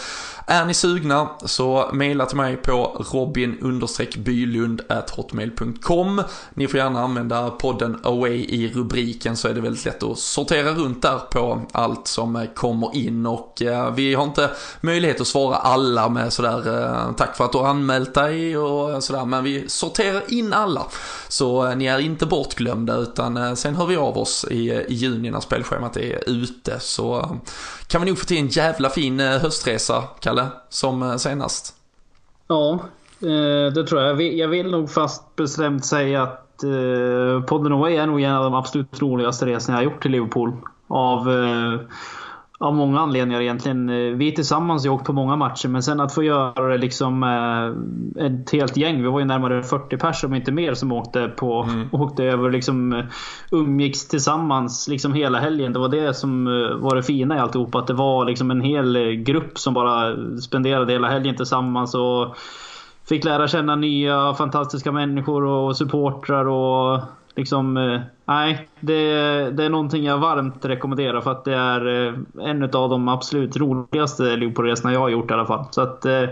är ni sugna så mejla till mig på robin-bylund.hotmail.com Ni får gärna använda podden Away i rubriken så är det väldigt lätt att sortera runt där på allt som eh, kommer in. Och eh, vi har inte möjlighet att svara alla med sådär eh, tack för att du har anmält dig och sådär men vi sorterar in alla. Så ni är inte bortglömda utan sen hör vi av oss i, i juni när spelschemat är ute. Så kan vi nog få till en jävla fin höstresa Kalle, som eh, senast. Ja, eh, det tror jag. Jag vill nog fast bestämt säga att eh, podden Away är nog en av de absolut roligaste resorna jag har gjort till Liverpool. Av av många anledningar egentligen. Vi tillsammans har åkt på många matcher, men sen att få göra det liksom eh, ett helt gäng. Vi var ju närmare 40 pers om inte mer som åkte, på, mm. <laughs> åkte över liksom eh, umgicks tillsammans liksom hela helgen. Det var det som eh, var det fina i alltihop. Att det var liksom en hel grupp som bara spenderade hela helgen tillsammans. och Fick lära känna nya fantastiska människor och supportrar och liksom, eh, nej, det, det, är någonting jag varmt rekommenderar för att det är eh, en av de absolut roligaste Liverpool-resorna jag har gjort i alla fall. Så att, eh,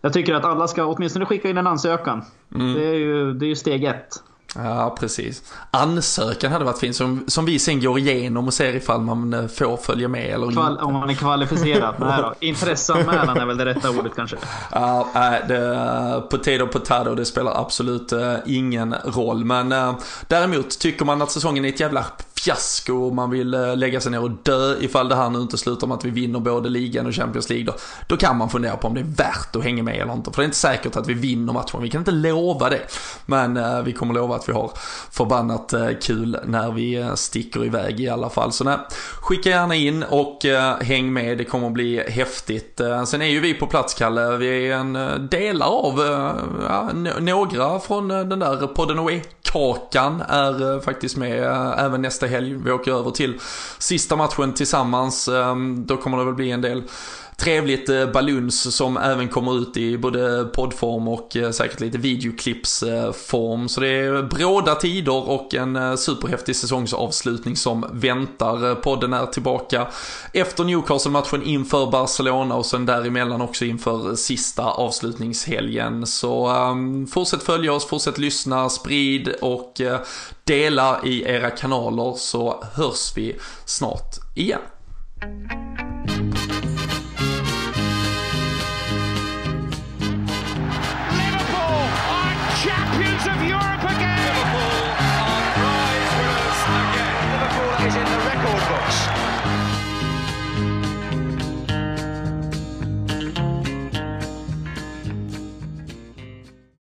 jag tycker att alla ska åtminstone skicka in en ansökan. Mm. Det, är ju, det är ju steg ett. Ja, precis. Ansökan hade varit fint som, som vi sen går igenom och ser ifall man eh, får följa med eller Kval inte. Om man är kvalificerad? <laughs> Nej då. Intresseanmälan är väl det rätta ordet kanske? Ja, äh, det, potato potato, det spelar absolut äh, ingen roll. Men äh, däremot, tycker man att säsongen är ett jävla fiasko och man vill eh, lägga sig ner och dö ifall det här nu inte slutar med att vi vinner både ligan och Champions League. Då, då kan man fundera på om det är värt att hänga med eller inte. För det är inte säkert att vi vinner matchen. Vi kan inte lova det. Men eh, vi kommer lova att vi har förbannat eh, kul när vi eh, sticker iväg i alla fall. Så nej, skicka gärna in och eh, häng med. Det kommer bli häftigt. Eh, sen är ju vi på plats, Kalle. Vi är en eh, delar av, eh, ja, några från den där podden Away kakan är faktiskt med även nästa helg helg. Vi åker över till sista matchen tillsammans. Ehm, då kommer det väl bli en del trevligt eh, baluns som även kommer ut i både poddform och eh, säkert lite videoklippsform. Så det är bråda tider och en eh, superhäftig säsongsavslutning som väntar. Eh, podden är tillbaka efter Newcastle-matchen inför Barcelona och sen däremellan också inför sista avslutningshelgen. Så um, fortsätt följa oss, fortsätt lyssna, sprid och uh, dela i era kanaler så hörs vi snart igen.